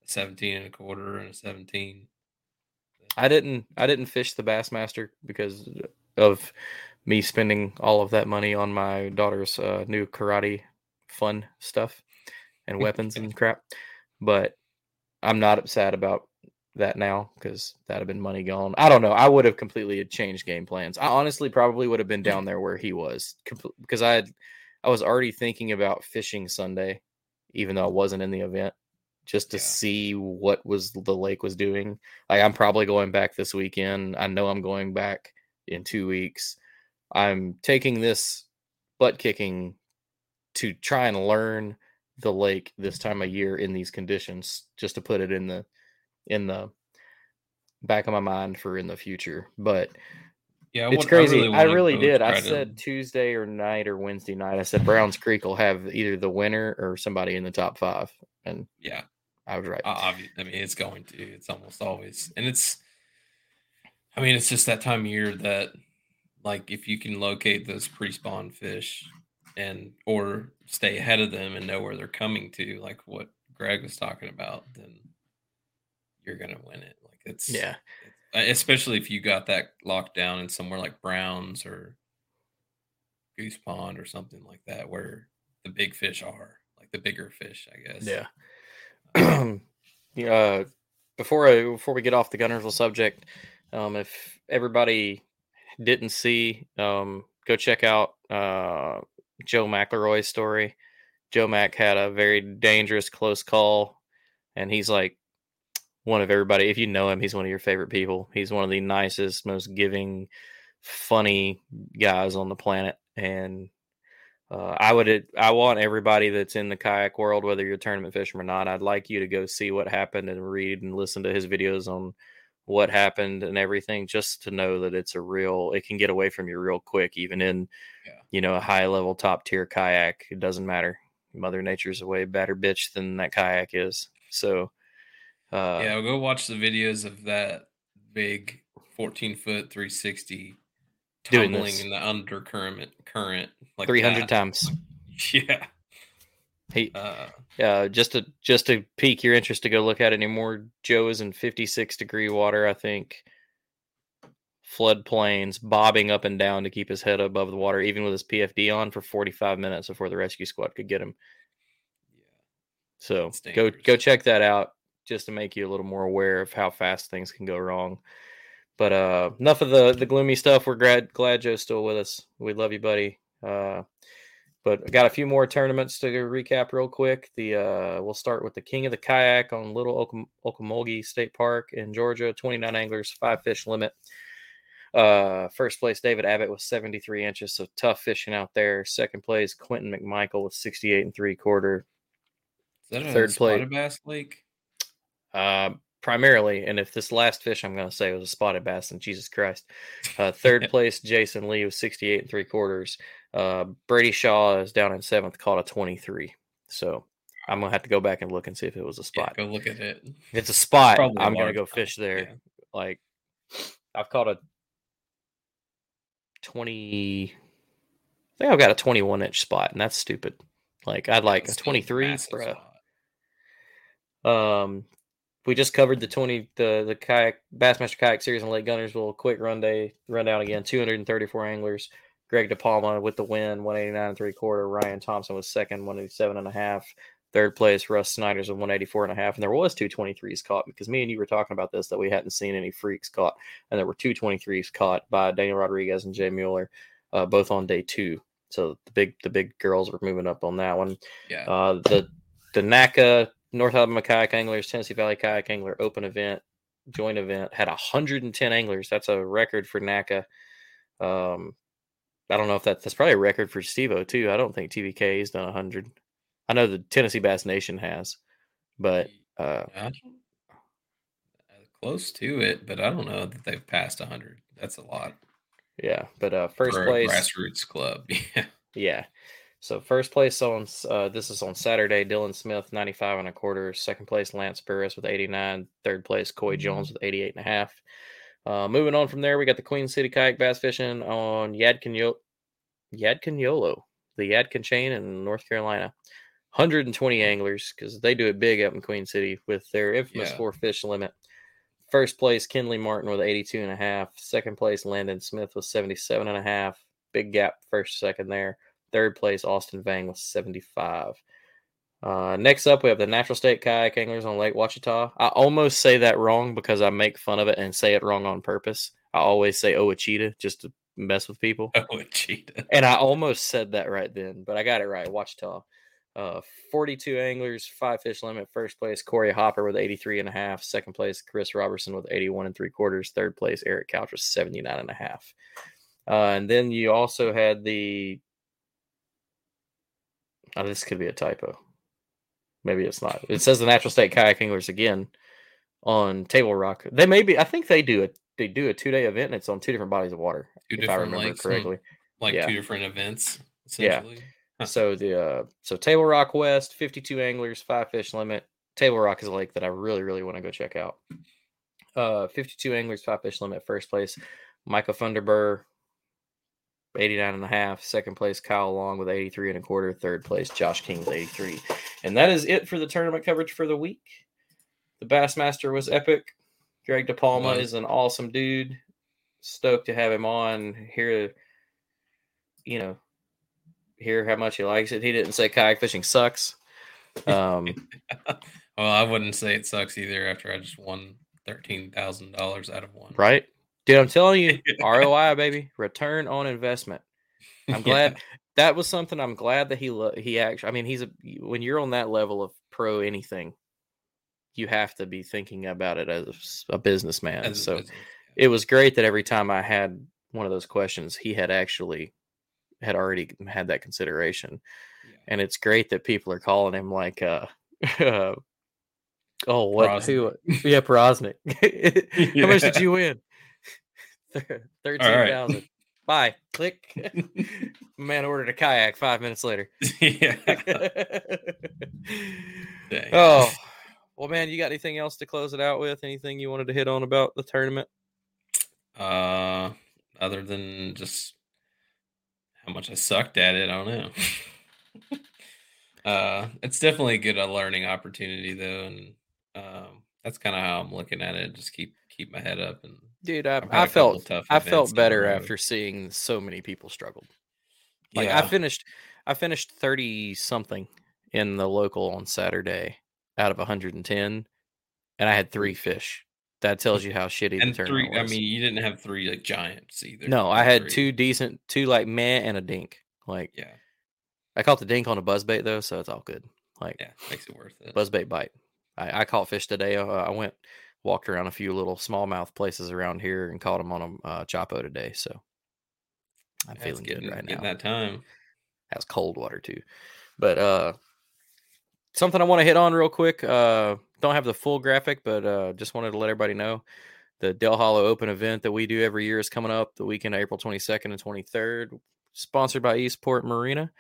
a 17 and a quarter, and a 17. I didn't. I didn't fish the Bassmaster because of me spending all of that money on my daughter's uh, new karate fun stuff and weapons and crap. But I'm not upset about that now because that'd have been money gone. I don't know. I would have completely changed game plans. I honestly probably would have been down there where he was compl- because I had, I was already thinking about fishing Sunday, even though I wasn't in the event, just to Yeah. see what was the lake was doing. Like I'm probably going back this weekend. I know I'm going back in two weeks. I'm taking this butt kicking to try and learn the lake this time of year in these conditions, just to put it in the in the back of my mind for in the future. But Yeah, it's would- crazy. I wanna really, did. I try to- said Tuesday or night or Wednesday night. I said Browns Creek will have either the winner or somebody in the top five, and yeah, I was right. obvi- I mean, it's going to. It's almost always, and it's. I mean, it's just that time of year that, like, if you can locate those pre-spawn fish, and or stay ahead of them and know where they're coming to, like what Greg was talking about, then you're gonna win it. Like it's yeah, uh, especially if you got that locked down in somewhere like Browns or Goose Pond or something like that, where the big fish are, like the bigger fish, I guess. yeah. *clears throat* yeah. Uh, before I, before we get off the Guntersville subject, um, if everybody didn't see, um, go check out uh, Joe McElroy's story. Joe Mac had a very dangerous close call, and he's like one of everybody. If you know him, he's one of your favorite people. He's one of the nicest, most giving, funny guys on the planet, and uh, I would I want everybody that's in the kayak world, whether you're a tournament fisherman or not, I'd like you to go see what happened and read and listen to his videos on what happened and everything, just to know that it's a real. It can get away from you real quick, even in Yeah. you know a high level top tier kayak. It doesn't matter. Mother Nature's a way better bitch than that kayak is. So, uh, yeah, go watch the videos of that big 14 foot 360 Doing tumbling in the undercurrent current like three hundred that. times. *laughs* Yeah. He Uh, uh, just to just to pique your interest to go look at it anymore. Joe is in 56 degree water, I think. Floodplains, bobbing up and down to keep his head above the water, even with his PFD on for 45 minutes before the rescue squad could get him. yeah. So go go check that out just to make you a little more aware of how fast things can go wrong. But uh enough of the the gloomy stuff. We're glad glad Joe's still with us. We love you, buddy. Uh but I got a few more tournaments to recap real quick. The uh, we'll start with the King of the Kayak on Little Ocmulgee State Park in Georgia. 29 anglers, five fish limit. Uh, first place David Abbott with 73 inches, so tough fishing out there. Second place Quentin McMichael with 68 and three quarter. Is that a Third place. bass lake? Uh, primarily, and if this last fish I'm going to say was a spotted bass, and Jesus Christ. Uh, third *laughs* place Jason Lee with 68 and three quarters. Uh, Brady Shaw is down in seventh, caught a 23. So I'm gonna have to go back and look and see if it was a Yeah, spot. go look at it. If it's a spot, Probably a I'm gonna go fish there. yeah. Like I've caught a 20. I think I've got a 21 inch spot, and that's stupid. Like I'd like a That's still 23, massive bruh. spot. Um, we just covered the twenty the the kayak Bassmaster Kayak Series in Lake Guntersville. Quick run day rundown again. Two hundred and thirty four anglers. Greg DiPalma with the win, one eighty nine and three quarter. Ryan Thompson was second, one eighty seven and a half. Third place, Russ Snyder's at 184 and a half. And there was two 23s caught because me and you were talking about this that we hadn't seen any freaks caught. And there were two 23s caught by Daniel Rodriguez and Jay Mueller, uh, both on day two. So the big the big girls were moving up on that one. Yeah. Uh, the the NACA North Alabama Kayak Anglers Tennessee Valley Kayak Angler Open event joint event had 110 anglers. That's a record for NACA. Um, I don't know if that, that's probably a record for Stevo too. I don't think TVK has done 100. I know the Tennessee Bass Nation has, but uh, don't- uh, close to it, but I don't know that they've passed 100. That's a lot. yeah. But uh, first place, grassroots club. *laughs* Yeah. Yeah. So first place on uh, this is on Saturday. Dylan Smith, 95 and a quarter. Second place, Lance Burris with 89. Third place, Coy Jones with 88 and a half. Uh, moving on from there, we got the Queen City Kayak Bass Fishing on Yadkin, Yo- Yadkin Yolo, the Yadkin chain in North Carolina. 120 anglers because they do it big up in Queen City with their infamous Yeah. four fish limit. First place, Kinley Martin with 82 and a half. Second place, Landon Smith with 77 and a half. Big gap first, second there. Third place, Austin Vang with 75. Uh, next up, we have the Natural State Kayak Anglers on Lake Ouachita. I almost say that wrong because I make fun of it and say it wrong on purpose. I always say Owachita just to mess with people. *laughs* Oh. And I almost said that right then, but I got it right. Ouachita. Uh, 42 anglers, five fish limit. First place, Corey Hopper with 83 and a half. Second place, Chris Robertson with 81 and three quarters. Third place, Eric Couch with 79 and a half. Uh, and then you also had the. Oh, this could be a typo. Maybe it's not. It says the Natural State Kayak Anglers again on Table Rock. They may be. I think they do it. They do a two day event, and it's on two different bodies of water, Two if I remember lakes correctly. Like Yeah. two different events, Yeah. Huh. So the uh so Table Rock West, 52 anglers, five fish limit. Table Rock is a lake that I really, really want to go check out. Uh 52 anglers, five fish limit, first place, Michael Funderburr, 89 and a half. Second place, Kyle Long with 83 and a quarter. Third place, Josh King with 83. And that is it for the tournament coverage for the week. The Bassmaster was epic. Greg DiPalma is an awesome dude. Stoked to have him on here. You know, hear how much he likes it. He didn't say kayak fishing sucks. *laughs* Um, well, I wouldn't say it sucks either after I just won $13,000 out of one. right? Dude, I'm telling you, *laughs* ROI, baby, return on investment. I'm glad that was something. I'm glad that he lo- he actually. I mean, he's a when you're on that level of pro anything, you have to be thinking about it as a businessman. As a so business, it was great that every time I had one of those questions, he had actually had already had that consideration. yeah. and it's great that people are calling him like uh, uh *laughs* oh what who yeah Prosnick. *laughs* How much did you win? *laughs* Thirteen thousand. Bye. Click. *laughs* Man ordered a kayak five minutes later. yeah. *laughs* Oh well man, you got anything else to close it out with? Anything you wanted to hit on about the tournament? Uh, other than just how much I sucked at it, I don't know. uh, it's definitely a good uh, learning opportunity though, and um, that's kind of how I'm looking at it. Just keep keep my head up and Dude, I, I felt I felt better after seeing so many people struggled. Like yeah, I finished I finished 30 something in the local on Saturday out of 110 and I had 3 fish. That tells you how shitty the and tournament three. I mean, you didn't have three like giants either. no, I had three- two decent two like meh and a dink. Like Yeah, I caught the dink on a buzz bait though, so it's all good. Like Yeah, makes it worth it. buzz bait bite. I, I caught fish today. Uh, I went walked around a few little smallmouth places around here and caught them on a uh, chopo today. So I'm it's feeling getting- good right now. that time. has cold water too. But uh something I want to hit on real quick. Uh don't have the full graphic, but uh just wanted to let everybody know the Dale Hollow Open event that we do every year is coming up the weekend of April 22nd and 23rd, sponsored by Eastport Marina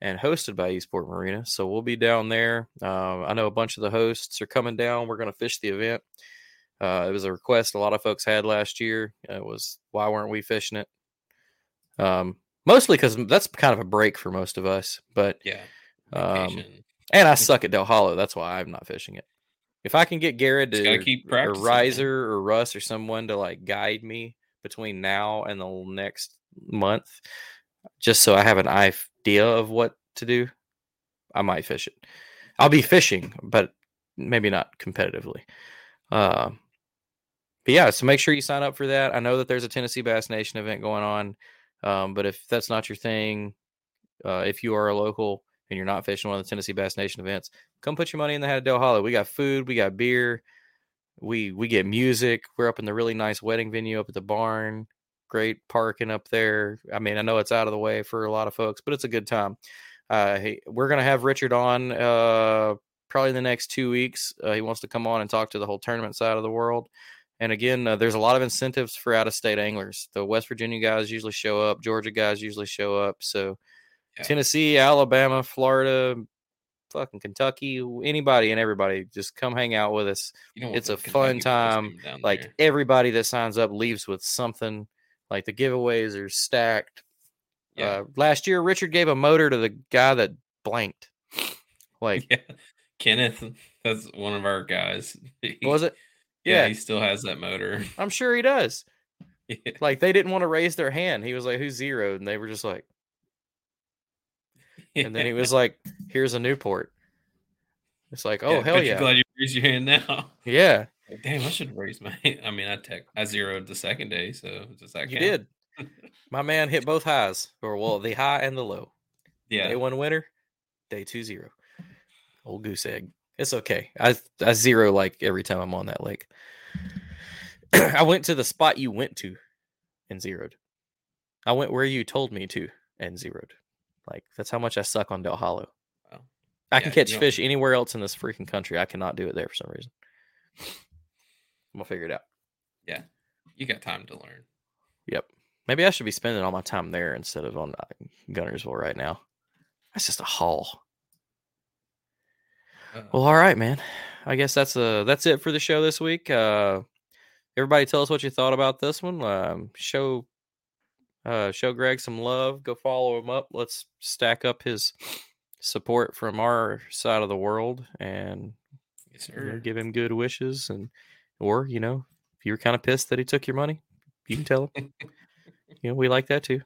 and hosted by Eastport Marina. So we'll be down there. Uh, I know a bunch of the hosts are coming down. We're going to fish the event. Uh, it was a request a lot of folks had last year. It was why weren't we fishing it? Um, mostly because that's kind of a break for most of us. But Yeah. um, and I *laughs* suck at Dale Hollow. That's why I'm not fishing it. If I can get Garrett to keep or practicing, man. Riser or Russ or someone to like guide me between now and the next month, just so I have an idea of what to do, I might fish it. I'll be fishing, but maybe not competitively. Uh, but yeah, so make sure you sign up for that. I know that there's a Tennessee Bass Nation event going on, um, but if that's not your thing, uh, if you are a local and you're not fishing one of the Tennessee Bass Nation events, come put your money in the hat of Dale Hollow. We got food, we got beer, we we get music. We're up in the really nice wedding venue up at the barn. Great parking up there. I mean, I know it's out of the way for a lot of folks, but it's a good time. Uh, hey, we're gonna have Richard on uh, probably in the next two weeks. Uh, he wants to come on and talk to the whole tournament side of the world. And again, uh, there's a lot of incentives for out of state anglers. The West Virginia guys usually show up, Georgia guys usually show up. So Yeah. Tennessee, Alabama, Florida, fucking Kentucky, anybody and everybody, just come hang out with us. You It's a fun time. Like there. everybody that signs up leaves with something. Like the giveaways are stacked. Yeah. Uh, last year, Richard gave a motor to the guy that blanked. *laughs* Like, yeah. Kenneth, that's one of our guys. *laughs* Was it? Yeah, Yeah. he still has that motor. *laughs* I'm sure he does. Yeah. Like they didn't want to raise their hand. He was like, "Who's zeroed?" And they were just like, and then he was like, "Here's a Newport." It's like, oh Yeah, hell yeah, Glad you raised your hand now. *laughs* yeah, Like, Damn, I should raise my. Hand. I mean, I tech, I zeroed the second day, so does that you count? did. My man hit both highs, or well, the high and the low. *laughs* Yeah, Day one winner, day two zero. Old goose egg. It's okay. I I zero like every time I'm on that lake. *clears throat* I went to the spot you went to and zeroed. I went where you told me to and zeroed. Like that's how much I suck on Dale Hollow. Wow. I Yeah, can catch fish anywhere else in this freaking country. I cannot do it there for some reason. I'm gonna figure it out. yeah. You got time to learn. Yep. Maybe I should be spending all my time there instead of on uh, Guntersville right now. That's just a haul. Well, all right, man. I guess that's uh that's it for the show this week. Uh everybody tell us what you thought about this one. Um show uh show Greg some love. Go follow him up. Let's stack up his support from our side of the world and yes, you know, give him good wishes and or, you know, if you're kind of pissed that he took your money, you can tell him. *laughs* you know, we like that too.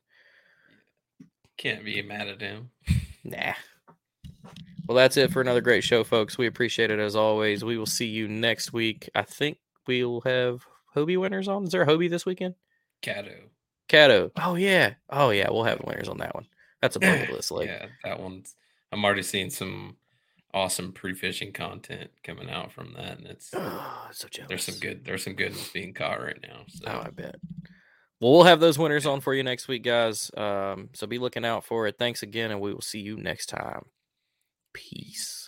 Can't be mad at him. Nah. Well, that's it for another great show, folks. We appreciate it as always. We will see you next week. I think we'll have Hobie winners on. Is there a Hobie this weekend? Cato. Cato. Oh yeah. Oh yeah. We'll have winners on that one. That's a bucket *clears throat* list. Like yeah, that one's. I'm already seeing some awesome pre-fishing content coming out from that, and it's oh, so jealous. there's some good there's some goodness being caught right now. So Oh, I bet. Well, we'll have those winners on for you next week, guys. Um, so be looking out for it. Thanks again, and we will see you next time. Peace.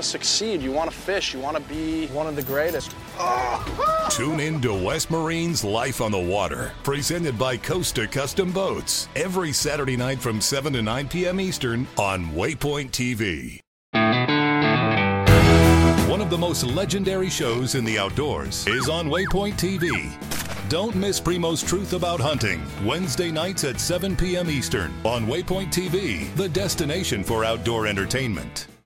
Want to succeed, you want to fish, you want to be one of the greatest. Oh! Tune in to West Marine's Life on the Water, presented by Costa Custom Boats, every Saturday night from 7 to 9 p.m. Eastern on Waypoint TV. One of the most legendary shows in the outdoors is on Waypoint TV. Don't miss Primo's Truth About Hunting, Wednesday nights at 7 p.m. Eastern on Waypoint TV, the destination for outdoor entertainment.